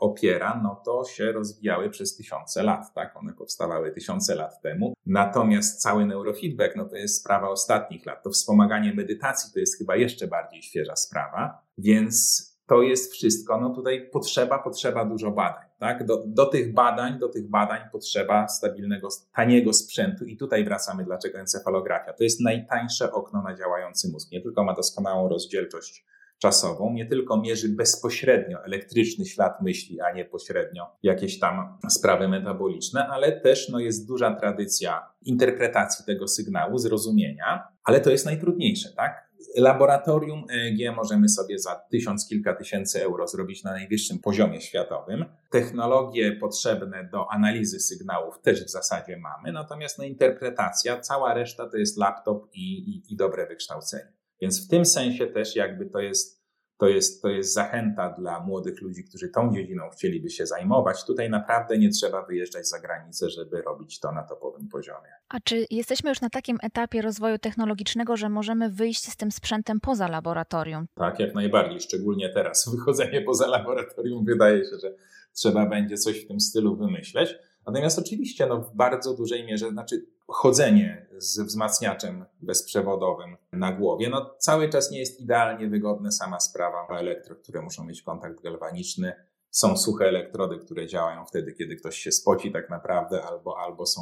opiera, no to się rozwijały przez tysiące lat, tak? One powstawały tysiące lat temu. Natomiast cały neurofeedback, no to jest sprawa ostatnich lat. To wspomaganie medytacji to jest chyba jeszcze bardziej świeża sprawa, więc to jest wszystko. No tutaj potrzeba, potrzeba dużo badań. Tak? Do, do tych badań, do tych badań potrzeba stabilnego, taniego sprzętu i tutaj wracamy, dlaczego encefalografia. To jest najtańsze okno na działający mózg. Nie tylko ma doskonałą rozdzielczość czasową, nie tylko mierzy bezpośrednio elektryczny ślad myśli, a nie pośrednio jakieś tam sprawy metaboliczne, ale też no, jest duża tradycja interpretacji tego sygnału, zrozumienia, ale to jest najtrudniejsze, tak? Laboratorium EEG możemy sobie za tysiąc, kilka tysięcy euro zrobić na najwyższym poziomie światowym. Technologie potrzebne do analizy sygnałów też w zasadzie mamy, natomiast no, interpretacja, cała reszta to jest laptop i, i, i dobre wykształcenie. Więc w tym sensie też jakby to jest to jest, to jest zachęta dla młodych ludzi, którzy tą dziedziną chcieliby się zajmować. Tutaj naprawdę nie trzeba wyjeżdżać za granicę, żeby robić to na topowym poziomie. A czy jesteśmy już na takim etapie rozwoju technologicznego, że możemy wyjść z tym sprzętem poza laboratorium? Tak, jak najbardziej, szczególnie teraz. Wychodzenie poza laboratorium wydaje się, że trzeba będzie coś w tym stylu wymyśleć. Natomiast oczywiście no, w bardzo dużej mierze, znaczy chodzenie z wzmacniaczem bezprzewodowym na głowie, no cały czas nie jest idealnie wygodne sama sprawa elektro, które muszą mieć kontakt galwaniczny są suche elektrody, które działają wtedy, kiedy ktoś się spoci tak naprawdę, albo, albo są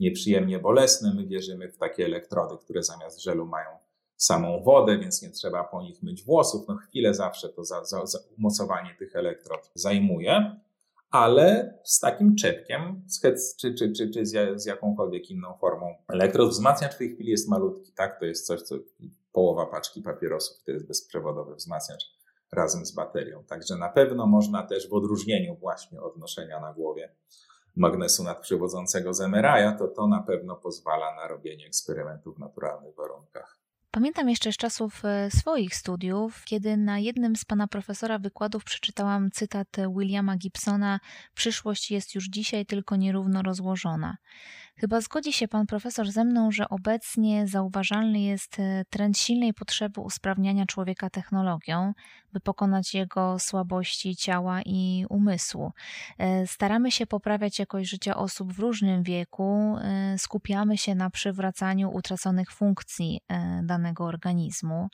nieprzyjemnie bolesne. My wierzymy w takie elektrody, które zamiast żelu mają samą wodę, więc nie trzeba po nich myć włosów. No chwilę zawsze to za, za, za umocowanie tych elektrod zajmuje, ale z takim czepkiem z HEC, czy, czy, czy, czy z, jakąkolwiek inną formą elektrod. Wzmacniacz w tej chwili jest malutki, tak? To jest coś, co połowa paczki papierosów to jest bezprzewodowy wzmacniacz razem z baterią. Także na pewno można też w odróżnieniu właśnie od noszenia na głowie magnesu nadprzewodzącego z MRI, to to na pewno pozwala na robienie eksperymentów w naturalnych warunkach. Pamiętam jeszcze z czasów e, swoich studiów, kiedy na jednym z pana profesora wykładów przeczytałam cytat Williama Gibsona: Przyszłość jest już dzisiaj, tylko nierówno rozłożona. Chyba zgodzi się pan profesor ze mną, że obecnie zauważalny jest e, trend silnej potrzeby usprawniania człowieka technologią, by pokonać jego słabości ciała i umysłu. E, staramy się poprawiać jakość życia osób w różnym wieku, e, skupiamy się na przywracaniu utraconych funkcji danego organizmu.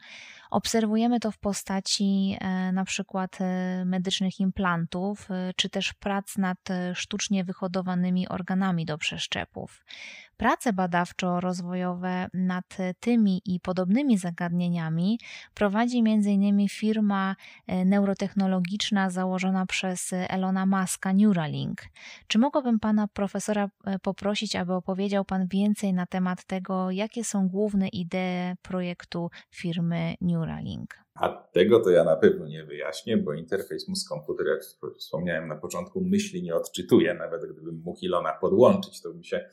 Obserwujemy to w postaci na przykład medycznych implantów, czy też prac nad sztucznie wyhodowanymi organami do przeszczepów. Prace badawczo-rozwojowe nad tymi i podobnymi zagadnieniami prowadzi m.in. firma e, neurotechnologiczna założona przez Elona Muska Neuralink. Czy mogłabym pana profesora e, poprosić, aby opowiedział pan więcej na temat tego, jakie są główne idee projektu firmy Neuralink? A tego to ja na pewno nie wyjaśnię, bo interfejs mózg-komputer, jak wspomniałem na początku, myśli nie odczytuje. Nawet gdybym mógł Ilona podłączyć, to bym się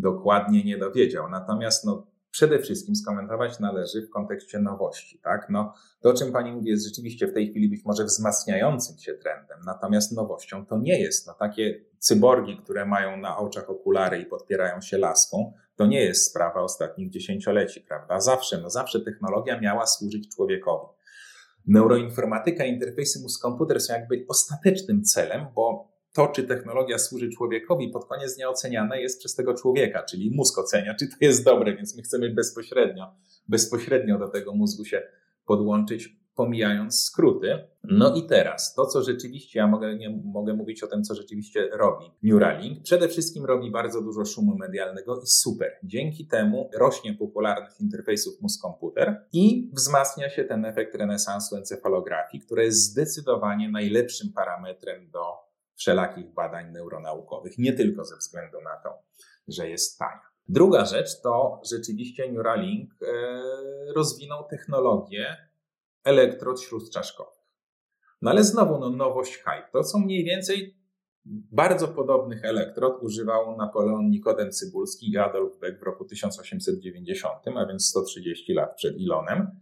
dokładnie nie dowiedział. Natomiast no, przede wszystkim skomentować należy w kontekście nowości. Tak? No, to, o czym Pani mówi, jest rzeczywiście w tej chwili być może wzmacniającym się trendem, natomiast nowością to nie jest. No, takie cyborgi, które mają na oczach okulary i podpierają się laską, to nie jest sprawa ostatnich dziesięcioleci, prawda? Zawsze, no zawsze technologia miała służyć człowiekowi. Neuroinformatyka interfejsy mózg-komputer są jakby ostatecznym celem, bo to, czy technologia służy człowiekowi, pod koniec dnia oceniane jest przez tego człowieka, czyli mózg ocenia, czy to jest dobre, więc my chcemy bezpośrednio, bezpośrednio do tego mózgu się podłączyć, pomijając skróty. No i teraz, to co rzeczywiście, ja mogę, nie, mogę mówić o tym, co rzeczywiście robi Neuralink. Przede wszystkim robi bardzo dużo szumu medialnego i super. Dzięki temu rośnie popularność interfejsów mózg-komputer i wzmacnia się ten efekt renesansu encefalografii, który jest zdecydowanie najlepszym parametrem do wszelakich badań neuronaukowych, nie tylko ze względu na to, że jest tania. Druga rzecz to rzeczywiście Neuralink e, rozwinął technologię elektrod śródczaszkowych. No ale znowu no, nowość hype. To są mniej więcej bardzo podobnych elektrod używał Napoleon Nikodem Cybulski i Adolf Beck w roku 1890, a więc 130 lat przed Ilonem.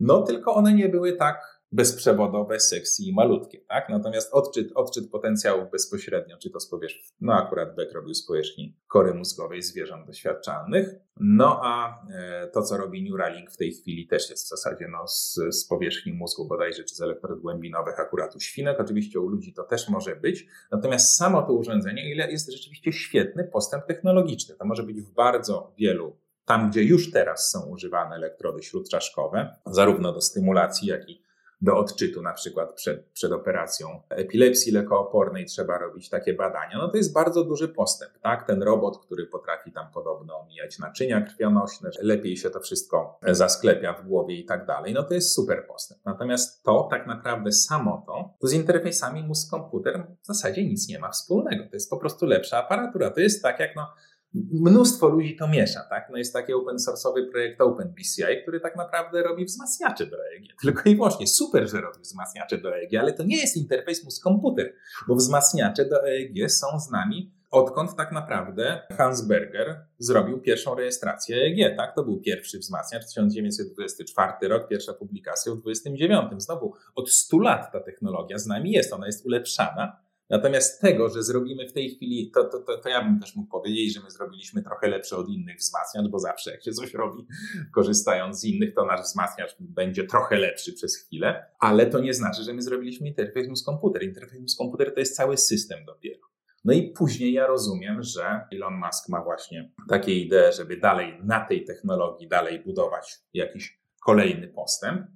No tylko one nie były tak bezprzewodowe, sexy i malutkie, tak? Natomiast odczyt, odczyt potencjałów bezpośrednio, czy to z powierzchni, no akurat Beck robił z powierzchni kory mózgowej zwierząt doświadczalnych, no a e, to, co robi Neuralink w tej chwili też jest w zasadzie no, z, z powierzchni mózgu bodajże, czy z elektrod głębinowych akurat u świnek, oczywiście u ludzi to też może być, natomiast samo to urządzenie ile jest rzeczywiście świetny postęp technologiczny. To może być w bardzo wielu tam, gdzie już teraz są używane elektrody śródczaszkowe, zarówno do stymulacji, jak i do odczytu, na przykład przed, przed operacją epilepsji lekoopornej trzeba robić takie badania, no to jest bardzo duży postęp, tak? Ten robot, który potrafi tam podobno omijać naczynia krwionośne, lepiej się to wszystko zasklepia w głowie i tak dalej, no to jest super postęp. Natomiast to tak naprawdę samo to, to z interfejsami mózg-komputer w zasadzie nic nie ma wspólnego. To jest po prostu lepsza aparatura. To jest tak jak no, mnóstwo ludzi to miesza, tak? No jest taki open source'owy projekt OpenBCI, który tak naprawdę robi wzmacniacze do EEG. Tylko i wyłącznie super, że robi wzmacniacze do EEG, ale to nie jest interfejs mózg-komputer, bo wzmacniacze do EEG są z nami odkąd tak naprawdę Hans Berger zrobił pierwszą rejestrację EEG, tak? To był pierwszy wzmacniacz, 1924 rok, pierwsza publikacja w 29. Znowu od 100 lat ta technologia z nami jest, ona jest ulepszana, Natomiast tego, że zrobimy w tej chwili, to, to, to, to, ja bym też mógł powiedzieć, że my zrobiliśmy trochę lepsze od innych wzmacniacz, bo zawsze jak się coś robi, korzystając z innych, to nasz wzmacniacz będzie trochę lepszy przez chwilę, ale to nie znaczy, że my zrobiliśmy interfejs z komputer. Interfejs z komputer to jest cały system dopiero. No i później ja rozumiem, że Elon Musk ma właśnie takie idee, żeby dalej na tej technologii dalej budować jakiś kolejny postęp.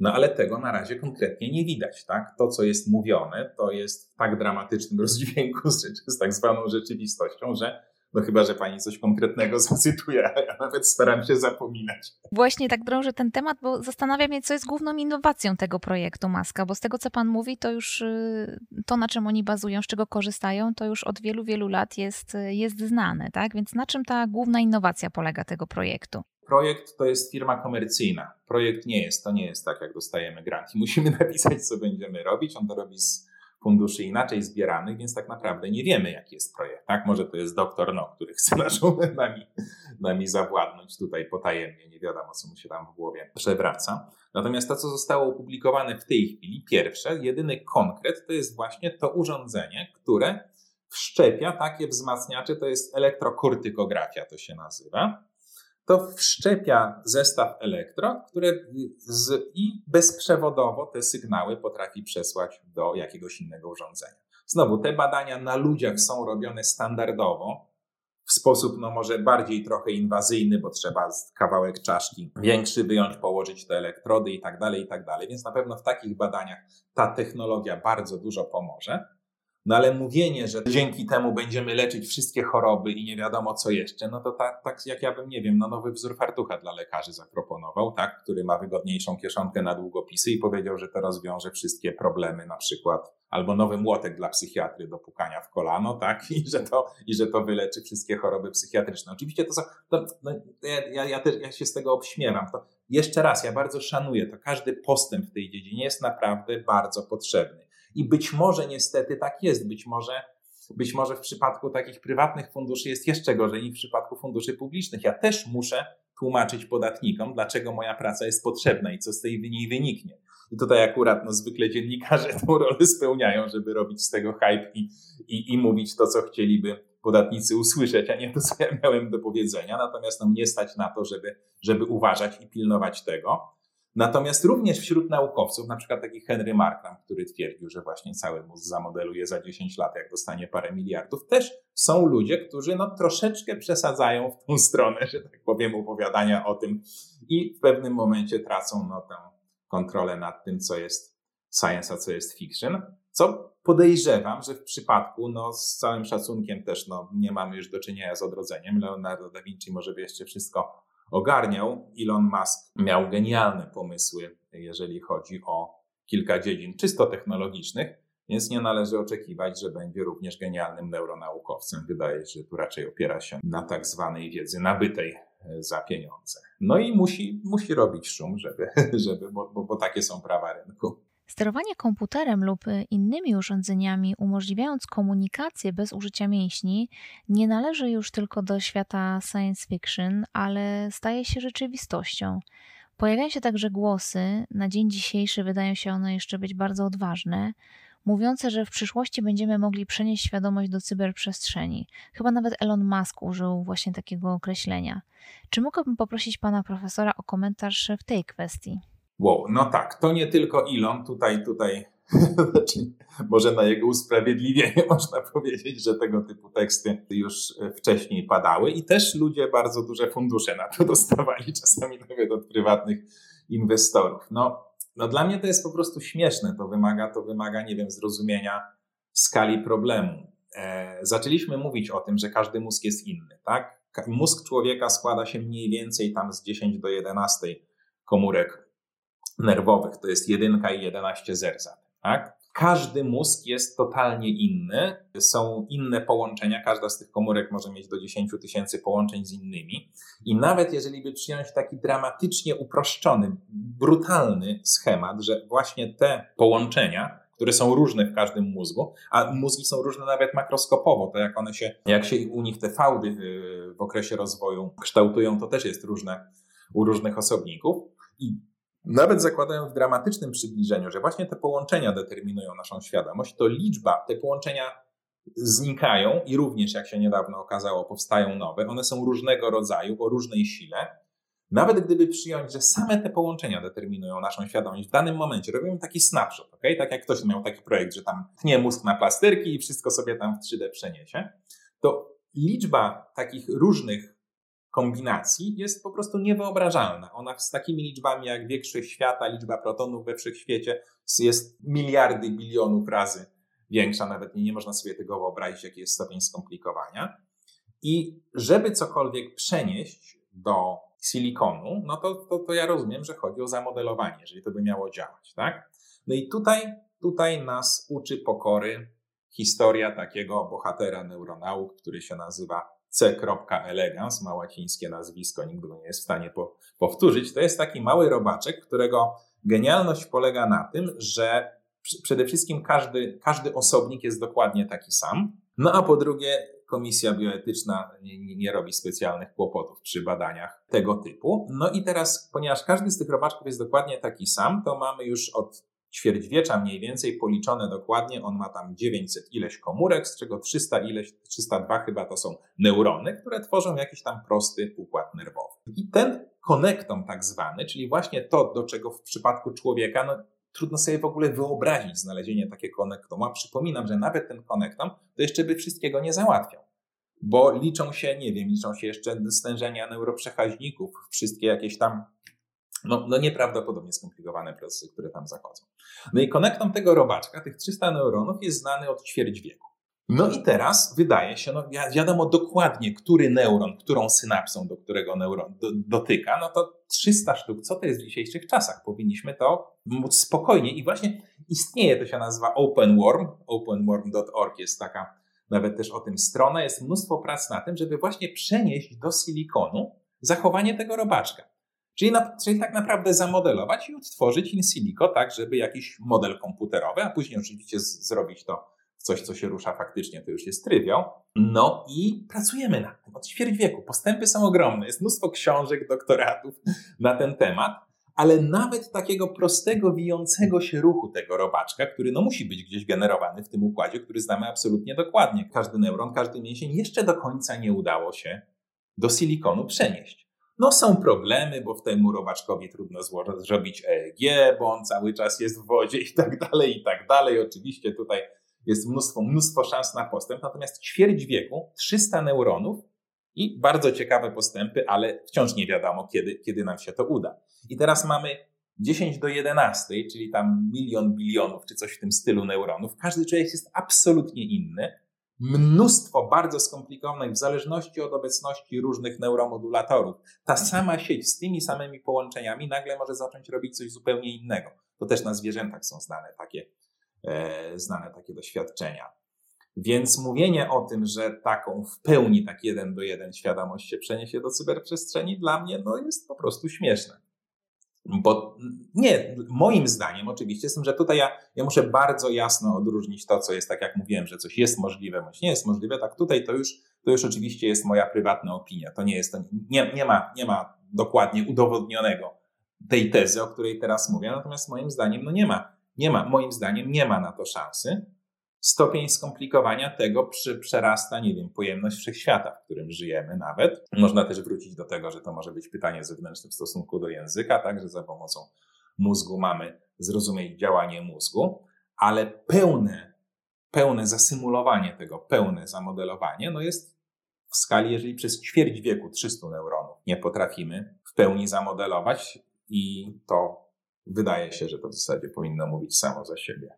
No ale tego na razie konkretnie nie widać, tak? To, co jest mówione, to jest w tak dramatycznym rozdźwięku z, z tak zwaną rzeczywistością, że no chyba, że pani coś konkretnego zacytuje, a ja nawet staram się zapominać. Właśnie tak drążę ten temat, bo zastanawiam się, co jest główną innowacją tego projektu Maska, bo z tego, co pan mówi, to już y, to, na czym oni bazują, z czego korzystają, to już od wielu, wielu lat jest, jest znane, tak? Więc na czym ta główna innowacja polega tego projektu? Projekt to jest firma komercyjna. Projekt nie jest, to nie jest tak, jak dostajemy grant i musimy napisać, co będziemy robić. On to robi z funduszy inaczej zbieranych, więc tak naprawdę nie wiemy, jaki jest projekt. Tak? Może to jest doktor No, który chce naszą, nami, nami zawładnąć tutaj potajemnie, nie wiadomo, co mu się tam w głowie przewraca. Natomiast to, co zostało opublikowane w tej chwili, pierwsze, jedyny konkret, to jest właśnie to urządzenie, które wszczepia takie wzmacniacze, to jest elektrokortykografia, to się nazywa to wszczepia zestaw elektrod, które z, i bezprzewodowo te sygnały potrafi przesłać do jakiegoś innego urządzenia. Znowu, te badania na ludziach są robione standardowo, w sposób no może bardziej trochę inwazyjny, bo trzeba kawałek czaszki większy wyjąć, położyć te elektrody i tak dalej, i tak dalej. Więc na pewno w takich badaniach ta technologia bardzo dużo pomoże. No ale mówienie, że dzięki temu będziemy leczyć wszystkie choroby i nie wiadomo co jeszcze, no to tak, tak jak ja bym, nie wiem, no nowy wzór fartucha dla lekarzy zaproponował, tak, który ma wygodniejszą kieszonkę na długopisy i powiedział, że to rozwiąże wszystkie problemy, na przykład, albo nowy młotek dla psychiatry do pukania w kolano, tak, i że to, i że to wyleczy wszystkie choroby psychiatryczne. Oczywiście to są, to, no, ja, ja, też, ja się z tego obśmiewam. To jeszcze raz, ja bardzo szanuję to. Każdy postęp w tej dziedzinie jest naprawdę bardzo potrzebny. I być może niestety tak jest, być może, być może w przypadku takich prywatnych funduszy jest jeszcze gorzej niż w przypadku funduszy publicznych. Ja też muszę tłumaczyć podatnikom, dlaczego moja praca jest potrzebna i co z tej niej wyniknie. I tutaj akurat no, zwykle dziennikarze tą rolę spełniają, żeby robić z tego hype i, i, i mówić to, co chcieliby podatnicy usłyszeć, a nie to, co ja miałem do powiedzenia. Natomiast no, mnie stać na to, żeby, żeby uważać i pilnować tego. Natomiast również wśród naukowców, na przykład taki Henry Markram, który twierdził, że właśnie cały mózg zamodeluje za 10 lat, jak dostanie parę miliardów, też są ludzie, którzy no troszeczkę przesadzają w tą stronę, że tak powiem, opowiadania o tym i w pewnym momencie tracą no, tę kontrolę nad tym, co jest science, a co jest fiction. Co podejrzewam, że w przypadku, no z całym szacunkiem też, no nie mamy już do czynienia z odrodzeniem. Leonardo da Vinci może by jeszcze wszystko ogarniał. Elon Musk miał genialne pomysły, jeżeli chodzi o kilka dziedzin czysto technologicznych, więc nie należy oczekiwać, że będzie również genialnym neuronaukowcem. Wydaje się, że tu raczej opiera się na tak zwanej wiedzy nabytej e, za pieniądze. No i musi, musi robić szum, żeby, żeby bo, bo, bo takie są prawa rynku. Sterowanie komputerem lub innymi urządzeniami, umożliwiając komunikację bez użycia mięśni, nie należy już tylko do świata science fiction, ale staje się rzeczywistością. Pojawiają się także głosy, na dzień dzisiejszy wydają się one jeszcze być bardzo odważne, mówiące, że w przyszłości będziemy mogli przenieść świadomość do cyberprzestrzeni. Chyba nawet Elon Musk użył właśnie takiego określenia. Czy mógłbym poprosić pana profesora o komentarz w tej kwestii? Wow, no tak, to nie tylko Elon, tutaj, tutaj, znaczy, może na jego usprawiedliwienie można powiedzieć, że tego typu teksty już wcześniej padały i też ludzie bardzo duże fundusze na to dostawali, czasami nawet od prywatnych inwestorów. No, no dla mnie to jest po prostu śmieszne, to wymaga, to wymaga, nie wiem, zrozumienia skali problemu. E, zaczęliśmy mówić o tym, że każdy mózg jest inny, tak? Mózg człowieka składa się mniej więcej tam z 10 do 11 komórek nerwowych, to jest jedynka i 11 zerza. Tak? Każdy mózg jest totalnie inny, są inne połączenia, każda z tych komórek może mieć do 10 tysięcy połączeń z innymi. I nawet jeżeli by przyjąć taki dramatycznie uproszczony, brutalny schemat, że właśnie te połączenia, które są różne w każdym mózgu, a mózgi są różne nawet makroskopowo, to jak one się, jak się u nich te fałdy y, w okresie rozwoju kształtują, to też jest różne u różnych osobników. I nawet zakładają w dramatycznym przybliżeniu, że właśnie te połączenia determinują naszą świadomość, to liczba, te połączenia znikają i również, jak się niedawno okazało, powstają nowe. One są różnego rodzaju, o różnej sile. Nawet gdyby przyjąć, że same te połączenia determinują naszą świadomość w danym momencie, robimy taki snapshot, okay? tak jak ktoś miał taki projekt, że tam tnie mózg na plasterki i wszystko sobie tam w 3D przeniesie, to liczba takich różnych kombinacji jest po prostu niewyobrażalna. Ona z takimi liczbami jak wiek wszechświata, liczba protonów we wszechświecie jest miliardy, bilionów razy większa, nawet nie, nie można sobie tego wyobrazić, jaki jest stopień skomplikowania. I żeby cokolwiek przenieść do silikonu, no to, to, to ja rozumiem, że chodzi o zamodelowanie, jeżeli to by miało działać, tak? No i tutaj, tutaj nas uczy pokory historia takiego bohatera neuronauk, który się nazywa C. Elegans, ma łacińskie nazwisko, nikt go nie jest w stanie po, powtórzyć. To jest taki mały robaczek, którego genialność polega na tym, że przede wszystkim każdy, każdy osobnik jest dokładnie taki sam. No a po drugie, komisja bioetyczna nie, nie, robi specjalnych kłopotów przy badaniach tego typu. No i teraz, ponieważ każdy z tych robaczków jest dokładnie taki sam, to mamy już od ćwierćwiecza mniej więcej policzone dokładnie, on ma tam 900 ileś komórek, z czego 300 ileś, 302 chyba to są neurony, które tworzą jakiś tam prosty układ nerwowy. I ten konektom tak zwany, czyli właśnie to, do czego w przypadku człowieka, no, trudno sobie w ogóle wyobrazić znalezienie takiego konektomu, a przypominam, że nawet ten konektom to jeszcze by wszystkiego nie załatwiał. Bo liczą się, nie wiem, liczą się jeszcze stężenia neuroprzekaźników, wszystkie jakieś tam no, no nieprawdopodobnie skomplikowane procesy, które tam zachodzą. No i konektom tego robaczka, tych 300 neuronów jest znany od ćwierć wieku. No i teraz wydaje się, no wiadomo dokładnie, który neuron, którą synapsą do którego neuron do, dotyka, no to 300 sztuk, co to jest w dzisiejszych czasach? Powinniśmy to móc spokojnie i właśnie istnieje, to się nazywa OpenWorm, openworm.org jest taka nawet też o tym strona, jest mnóstwo prac na tym, żeby właśnie przenieść do silikonu zachowanie tego robaczka. Czyli, na, czyli tak naprawdę zamodelować i odtworzyć in silico tak, żeby jakiś model komputerowy, a później oczywiście z, zrobić to w coś, co się rusza faktycznie, to już jest trywiał. No i pracujemy nad tym od ćwierć wieku. Postępy są ogromne. Jest mnóstwo książek, doktoratów na ten temat, ale nawet takiego prostego, wijącego się ruchu tego robaczka, który no musi być gdzieś generowany w tym układzie, który znamy absolutnie dokładnie. Każdy neuron, każdy mięsień jeszcze do końca nie udało się do silikonu przenieść. No są problemy, bo w temu robaczkowi trudno zrobić EEG, bo on cały czas jest w wodzie i tak dalej, i tak dalej. Oczywiście tutaj jest mnóstwo, mnóstwo szans na postęp, natomiast ćwierć wieku, 300 neuronów i bardzo ciekawe postępy, ale wciąż nie wiadomo, kiedy, kiedy nam się to uda. I teraz mamy 10 do 11, czyli tam milion bilionów, czy coś w tym stylu neuronów. Każdy człowiek jest absolutnie inny mnóstwo bardzo skomplikowanych w zależności od obecności różnych neuromodulatorów. Ta sama sieć z tymi samymi połączeniami nagle może zacząć robić coś zupełnie innego. To też na zwierzętach są znane takie, e, znane takie doświadczenia. Więc mówienie o tym, że taką w pełni tak jeden do jeden świadomość się przeniesie do cyberprzestrzeni, dla mnie no, jest po prostu śmieszne. Bo nie, moim zdaniem oczywiście jest tym, że tutaj ja, ja muszę bardzo jasno odróżnić to, co jest, tak jak mówiłem, że coś jest możliwe, bądź nie jest możliwe, tak tutaj to już, to już oczywiście jest moja prywatna opinia. To nie jest, to nie, nie, ma, nie ma dokładnie udowodnionego tej tezy, o której teraz mówię, natomiast moim zdaniem no nie ma, nie ma, moim zdaniem nie ma na to szansy stopień skomplikowania tego przerasta, nie wiem, pojemność wszechświata, w którym żyjemy nawet. Można też wrócić do tego, że to może być pytanie zewnętrzne w stosunku do języka, tak, że za pomocą mózgu mamy zrozumieć działanie mózgu, ale pełne, pełne zasymulowanie tego, pełne zamodelowanie, no jest w skali, jeżeli przez ćwierć wieku 300 neuronów nie potrafimy w pełni zamodelować i to wydaje się, że to w zasadzie powinno mówić samo za siebie.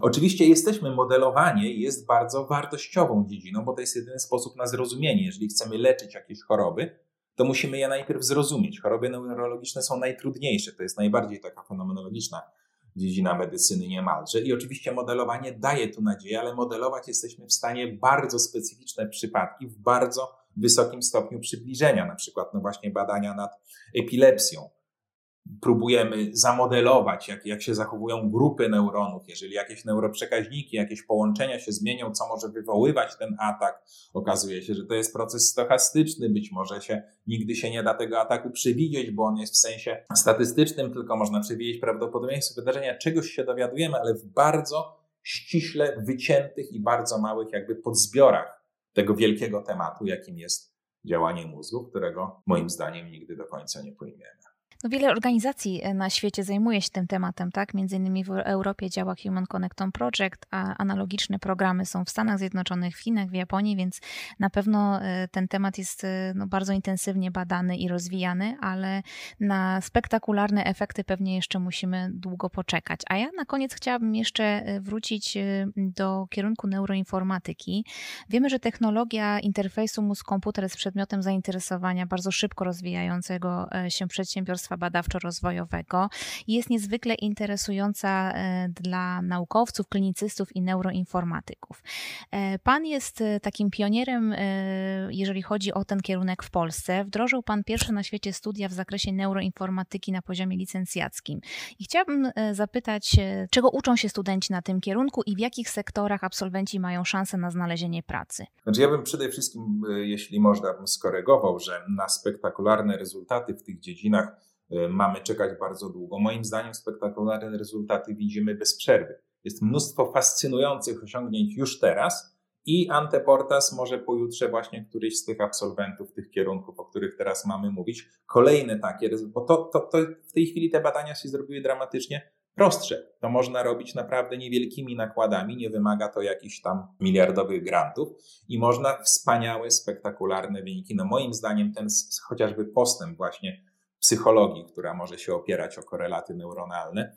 Oczywiście jesteśmy, modelowanie jest bardzo wartościową dziedziną, bo to jest jedyny sposób na zrozumienie. Jeżeli chcemy leczyć jakieś choroby, to musimy je najpierw zrozumieć. Choroby neurologiczne są najtrudniejsze, to jest najbardziej taka fenomenologiczna dziedzina medycyny niemalże. I oczywiście modelowanie daje tu nadzieję, ale modelować jesteśmy w stanie bardzo specyficzne przypadki w bardzo wysokim stopniu przybliżenia, na przykład no właśnie badania nad epilepsją próbujemy zamodelować, jak, jak się zachowują grupy neuronów, jeżeli jakieś neuroprzekaźniki, jakieś połączenia się zmienią, co może wywoływać ten atak. Okazuje się, że to jest proces stochastyczny, być może się nigdy się nie da tego ataku przewidzieć, bo on jest w sensie statystycznym, tylko można przewidzieć prawdopodobieństwo wydarzenia. Czegoś się dowiadujemy, ale w bardzo ściśle wyciętych i bardzo małych jakby podzbiorach tego wielkiego tematu, jakim jest działanie mózgu, którego moim zdaniem nigdy do końca nie pojmiemy. No wiele organizacji e, na świecie zajmuje się tym tematem, tak? Między innymi w Europie działa Human Connectome Project, a analogiczne programy są w Stanach Zjednoczonych, w Chinach, w Japonii, więc na pewno e, ten temat jest e, no, bardzo intensywnie badany i rozwijany, ale na spektakularne efekty pewnie jeszcze musimy długo poczekać. A ja na koniec chciałabym jeszcze wrócić do kierunku neuroinformatyki. Wiemy, że technologia interfejsu mózg-komputer jest przedmiotem zainteresowania bardzo szybko rozwijającego się przedsiębiorstwa badawczo-rozwojowego jest niezwykle interesująca e, dla naukowców, klinicystów i neuroinformatyków. E, pan jest e, takim pionierem, jeżeli chodzi o ten kierunek w Polsce. Wdrożył Pan pierwsze na świecie studia w zakresie neuroinformatyki na poziomie licencjackim. I chciałabym zapytać, czego uczą się studenci na tym kierunku i w jakich sektorach absolwenci mają szansę na znalezienie pracy? Znaczy ja bym przede wszystkim, jeśli można, bym skorygował, że na spektakularne rezultaty w tych dziedzinach mamy czekać bardzo długo. Moim zdaniem spektakularne rezultaty widzimy bez przerwy. Jest mnóstwo fascynujących osiągnięć już teraz i Anteportas może pojutrze właśnie któryś z tych absolwentów tych kierunków, o których teraz mamy mówić, kolejne takie, bo to, to, to w tej chwili te badania się zrobiły dramatycznie prostsze. To można robić naprawdę niewielkimi nakładami, nie wymaga to jakichś tam miliardowych grantów i można wspaniałe, spektakularne wyniki. No moim zdaniem ten chociażby postęp właśnie psychologii, która może się opierać o korelaty neuronalne,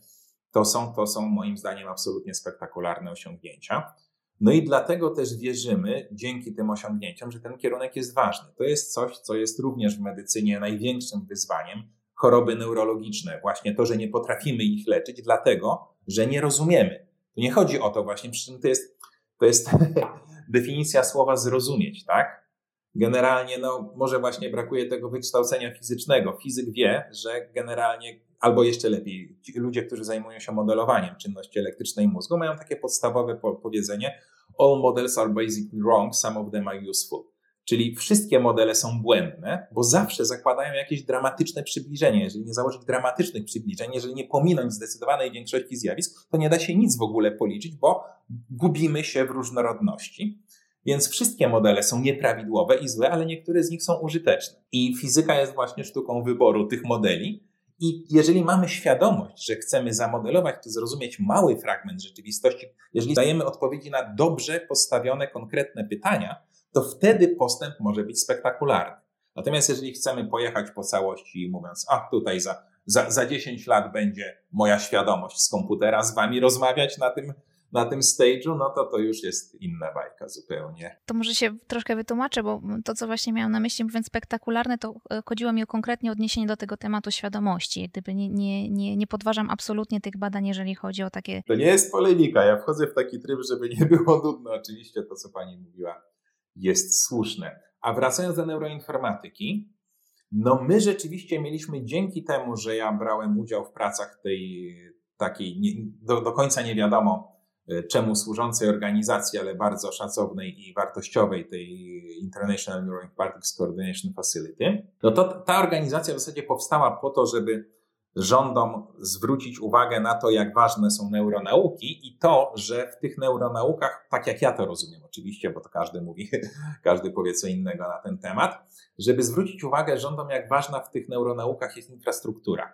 to są, to są moim zdaniem absolutnie spektakularne osiągnięcia. No i dlatego też wierzymy, dzięki tym osiągnięciom, że ten kierunek jest ważny. To jest coś, co jest również w medycynie największym wyzwaniem choroby neurologiczne. Właśnie to, że nie potrafimy ich leczyć, dlatego, że nie rozumiemy. Tu nie chodzi o to właśnie, przy czym to jest, to jest definicja słowa zrozumieć, tak? Generalnie, no, może właśnie brakuje tego wykształcenia fizycznego. Fizyk wie, że generalnie, albo jeszcze lepiej, ludzie, którzy zajmują się modelowaniem czynności elektrycznej mózgu, mają takie podstawowe powiedzenie: All models are basically wrong, some of them are useful. Czyli wszystkie modele są błędne, bo zawsze zakładają jakieś dramatyczne przybliżenie. Jeżeli nie założyć dramatycznych przybliżeń, jeżeli nie pominąć zdecydowanej większości zjawisk, to nie da się nic w ogóle policzyć, bo gubimy się w różnorodności. Więc wszystkie modele są nieprawidłowe i złe, ale niektóre z nich są użyteczne. I fizyka jest właśnie sztuką wyboru tych modeli. I jeżeli mamy świadomość, że chcemy zamodelować czy zrozumieć mały fragment rzeczywistości, jeżeli dajemy odpowiedzi na dobrze postawione, konkretne pytania, to wtedy postęp może być spektakularny. Natomiast jeżeli chcemy pojechać po całości, mówiąc, a tutaj za, za, za 10 lat będzie moja świadomość z komputera z wami rozmawiać na tym na tym stage'u, no to to już jest inna bajka zupełnie. To może się troszkę wytłumaczę, bo to, co właśnie miałam na myśli, mówiąc spektakularne, to e, chodziło mi o konkretnie odniesienie do tego tematu świadomości. Gdyby nie, nie, nie, nie podważam absolutnie tych badań, jeżeli chodzi o takie... To nie jest polemika, ja wchodzę w taki tryb, żeby nie było nudno. Oczywiście to, co pani mówiła, jest słuszne. A wracając do neuroinformatyki, no my rzeczywiście mieliśmy dzięki temu, że ja brałem udział w pracach tej takiej, nie, do, do końca nie wiadomo, czemu służącej organizacji, ale bardzo szacownej i wartościowej, tej International Neuroinformatics Coordination Facility, no to ta organizacja w zasadzie powstała po to, żeby rządom zwrócić uwagę na to, jak ważne są neuronauki i to, że w tych neuronaukach, tak jak ja to rozumiem oczywiście, bo to każdy mówi, każdy powie co innego na ten temat, żeby zwrócić uwagę rządom, jak ważna w tych neuronaukach jest infrastruktura.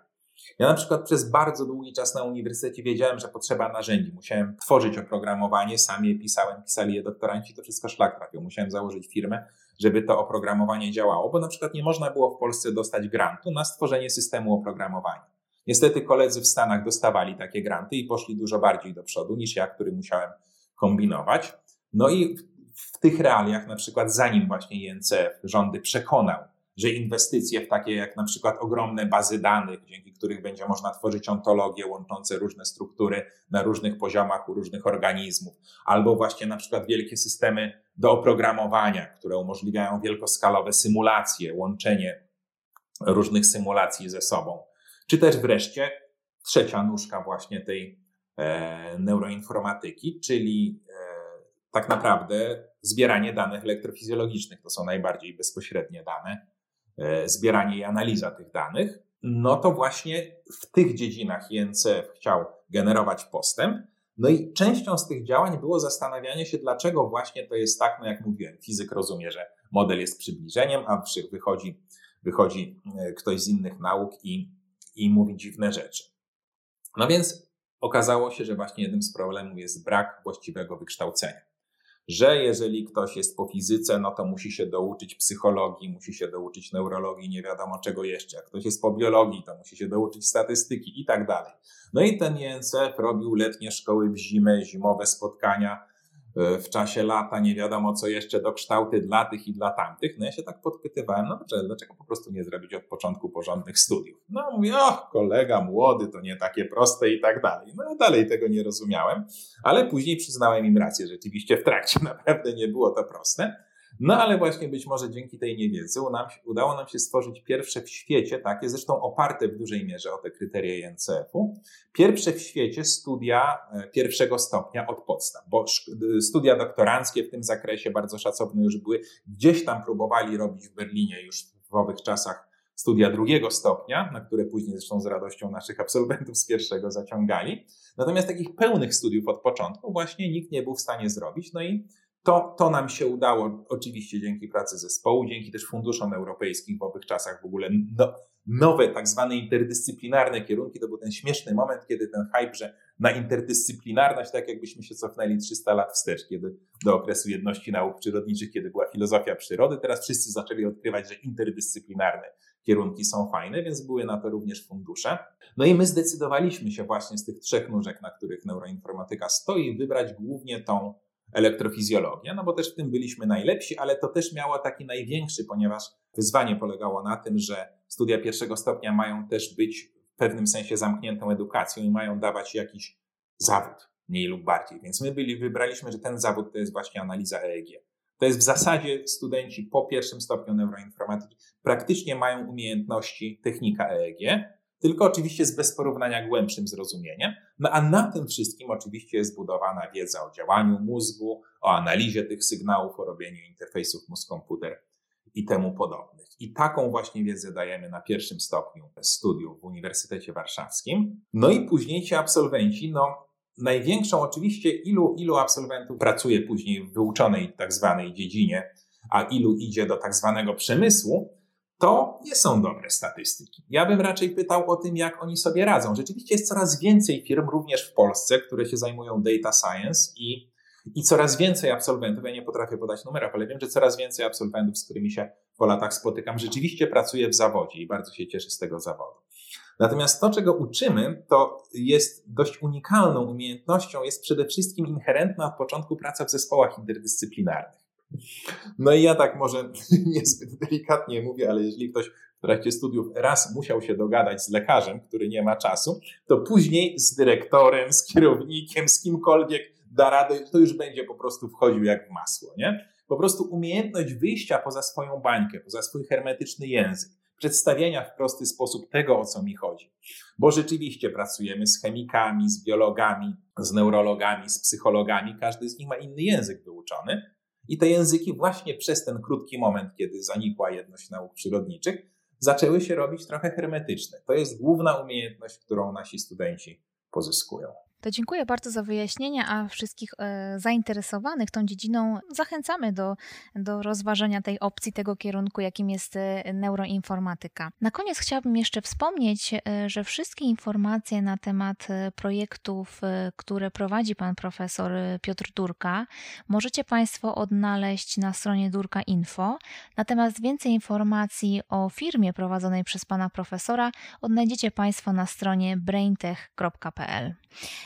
Ja na przykład przez bardzo długi czas na uniwersytecie wiedziałem, że potrzeba narzędzi. Musiałem tworzyć oprogramowanie, sam je pisałem, pisali je doktoranci, to wszystko szlak trafił. Musiałem założyć firmę, żeby to oprogramowanie działało, bo na przykład nie można było w Polsce dostać grantu na stworzenie systemu oprogramowania. Niestety koledzy w Stanach dostawali takie granty i poszli dużo bardziej do przodu niż ja, który musiałem kombinować. No i w tych realiach, na przykład zanim właśnie INCF rządy przekonał, że inwestycje w takie jak na przykład ogromne bazy danych, dzięki których będzie można tworzyć ontologie łączące różne struktury na różnych poziomach u różnych organizmów, albo właśnie na przykład wielkie systemy do oprogramowania, które umożliwiają wielkoskalowe symulacje, łączenie różnych symulacji ze sobą. Czy też wreszcie trzecia nóżka właśnie tej e, neuroinformatyki, czyli e, tak naprawdę zbieranie danych elektrofizjologicznych. To są najbardziej bezpośrednie dane, zbieranie i analiza tych danych, no to właśnie w tych dziedzinach INCF chciał generować postęp. No i częścią z tych działań było zastanawianie się, dlaczego właśnie to jest tak, no jak mówiłem, fizyk rozumie, że model jest przybliżeniem, a wychodzi, wychodzi e, ktoś z innych nauk i, i mówi dziwne rzeczy. No więc okazało się, że właśnie jednym z problemów jest brak właściwego wykształcenia. Że jeżeli ktoś jest po fizyce, no to musi się douczyć psychologii, musi się douczyć neurologii, nie wiadomo czego jeszcze. Jak ktoś jest po biologii, to musi się douczyć statystyki i tak dalej. No i ten INCF robił letnie szkoły w zimę, zimowe spotkania w czasie lata, nie wiadomo co jeszcze, dokształty dla tych i dla tamtych. No ja się tak podpytywałem, no dobrze, dlaczego po prostu nie zrobić od początku porządnych studiów? No mówię, o, kolega młody, to nie takie proste i tak dalej. No dalej tego nie rozumiałem, ale później przyznałem im rację, rzeczywiście w trakcie naprawdę nie było to proste. No ale właśnie być może dzięki tej niewiedzy udało nam się stworzyć pierwsze w świecie, takie zresztą oparte w dużej mierze o te kryteria INCF-u, pierwsze w świecie studia e, pierwszego stopnia od podstaw, bo studia doktoranckie w tym zakresie bardzo szacowne już były, gdzieś tam próbowali robić w Berlinie już w owych czasach studia drugiego stopnia, na które później zresztą z radością naszych absolwentów z pierwszego zaciągali. Natomiast takich pełnych studiów od początku właśnie nikt nie był w stanie zrobić. No i to, to nam się udało oczywiście dzięki pracy zespołu, dzięki też funduszom europejskim w owych czasach w ogóle no, nowe tak zwane interdyscyplinarne kierunki. To był ten śmieszny moment, kiedy ten hype, że na interdyscyplinarność, tak jakbyśmy się cofnęli 300 lat wstecz, kiedy do okresu jedności nauk przyrodniczych, kiedy była filozofia przyrody, teraz wszyscy zaczęli odkrywać, że interdyscyplinarne kierunki są fajne, więc były na to również fundusze. No i my zdecydowaliśmy się właśnie z tych trzech nóżek, na których neuroinformatyka stoi, wybrać głównie tą elektrofizjologię, no bo też w tym byliśmy najlepsi, ale to też miało taki największy, ponieważ wyzwanie polegało na tym, że studia pierwszego stopnia mają też być w pewnym sensie zamkniętą edukacją i mają dawać jakiś zawód, mniej lub bardziej. Więc my byli, wybraliśmy, że ten zawód to jest właśnie analiza EEG. To jest w zasadzie studenci po pierwszym stopniu neuroinformatyki praktycznie mają umiejętności technika EEG, tylko oczywiście z bez porównania głębszym zrozumieniem. No a na tym wszystkim oczywiście jest zbudowana wiedza o działaniu mózgu, o analizie tych sygnałów, o robieniu interfejsów mózg-komputer i temu podobnych. I taką właśnie wiedzę dajemy na pierwszym stopniu studiów w Uniwersytecie Warszawskim. No i później ci absolwenci, no największą oczywiście, ilu, ilu absolwentów pracuje później w wyuczonej tak zwanej dziedzinie, a ilu idzie do tak zwanego przemysłu, to nie są dobre statystyki. Ja bym raczej pytał o tym, jak oni sobie radzą. Rzeczywiście jest coraz więcej firm, również w Polsce, które się zajmują data science i, i coraz więcej absolwentów, ja nie potrafię podać numerów, ale wiem, że coraz więcej absolwentów, z którymi się po latach spotykam, rzeczywiście pracuje w zawodzie i bardzo się cieszy z tego zawodu. Natomiast to, czego uczymy, to jest dość unikalną umiejętnością, jest przede wszystkim inherentna od początku praca w zespołach interdyscyplinarnych. No i ja tak może niezbyt delikatnie mówię, ale jeżeli ktoś w trakcie studiów raz musiał się dogadać z lekarzem, który nie ma czasu, to później z dyrektorem, z kierownikiem, z kimkolwiek da radę, to już będzie po prostu wchodził jak w masło, nie? Po prostu umiejętność wyjścia poza swoją bańkę, poza swój hermetyczny język, przedstawienia w prosty sposób tego, o co mi chodzi. Bo rzeczywiście pracujemy z chemikami, z biologami, z neurologami, z psychologami, każdy z nich ma inny język wyuczony, i te języki właśnie przez ten krótki moment, kiedy zanikła jedność nauk przyrodniczych, zaczęły się robić trochę hermetyczne. To jest główna umiejętność, którą nasi studenci pozyskują. To dziękuję bardzo za wyjaśnienia, a wszystkich e, zainteresowanych tą dziedziną zachęcamy do, do rozważenia tej opcji, tego kierunku, jakim jest e, neuroinformatyka. Na koniec chciałabym jeszcze wspomnieć, e, że wszystkie informacje na temat projektów, które prowadzi pan profesor Piotr Durka, możecie Państwo odnaleźć na stronie Durka Info. Natomiast więcej informacji o firmie prowadzonej przez pana profesora odnajdziecie Państwo na stronie braintech.pl.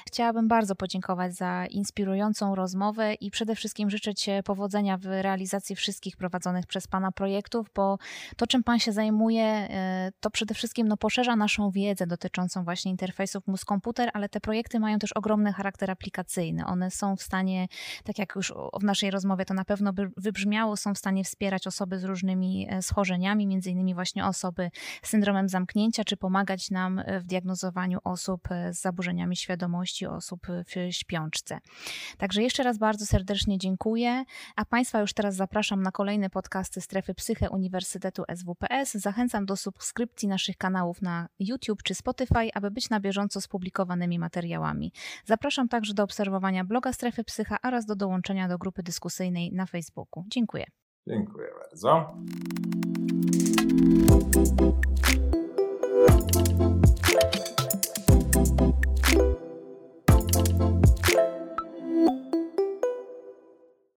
Chciałabym bardzo podziękować za inspirującą rozmowę i przede wszystkim życzyć powodzenia w realizacji wszystkich prowadzonych przez Pana projektów, bo to, czym Pan się zajmuje, e, to przede wszystkim no, poszerza naszą wiedzę dotyczącą właśnie interfejsów mózg-komputer, ale te projekty mają też ogromny charakter aplikacyjny. One są w stanie, tak jak już w naszej rozmowie to na pewno wybrzmiało, są w stanie wspierać osoby z różnymi e, schorzeniami, między innymi właśnie osoby z syndromem zamknięcia, czy pomagać nam w diagnozowaniu osób e, z zaburzeniami świadomości osób w śpiączce. Także jeszcze raz bardzo serdecznie dziękuję, a Państwa już teraz zapraszam na kolejne podcasty Strefy Psyche Uniwersytetu SWPS. Zachęcam do subskrypcji naszych kanałów na YouTube czy Spotify, aby być na bieżąco z publikowanymi materiałami. Zapraszam także do obserwowania bloga Strefy Psycha oraz do dołączenia do grupy dyskusyjnej na Facebooku. Dziękuję. Dziękuję bardzo.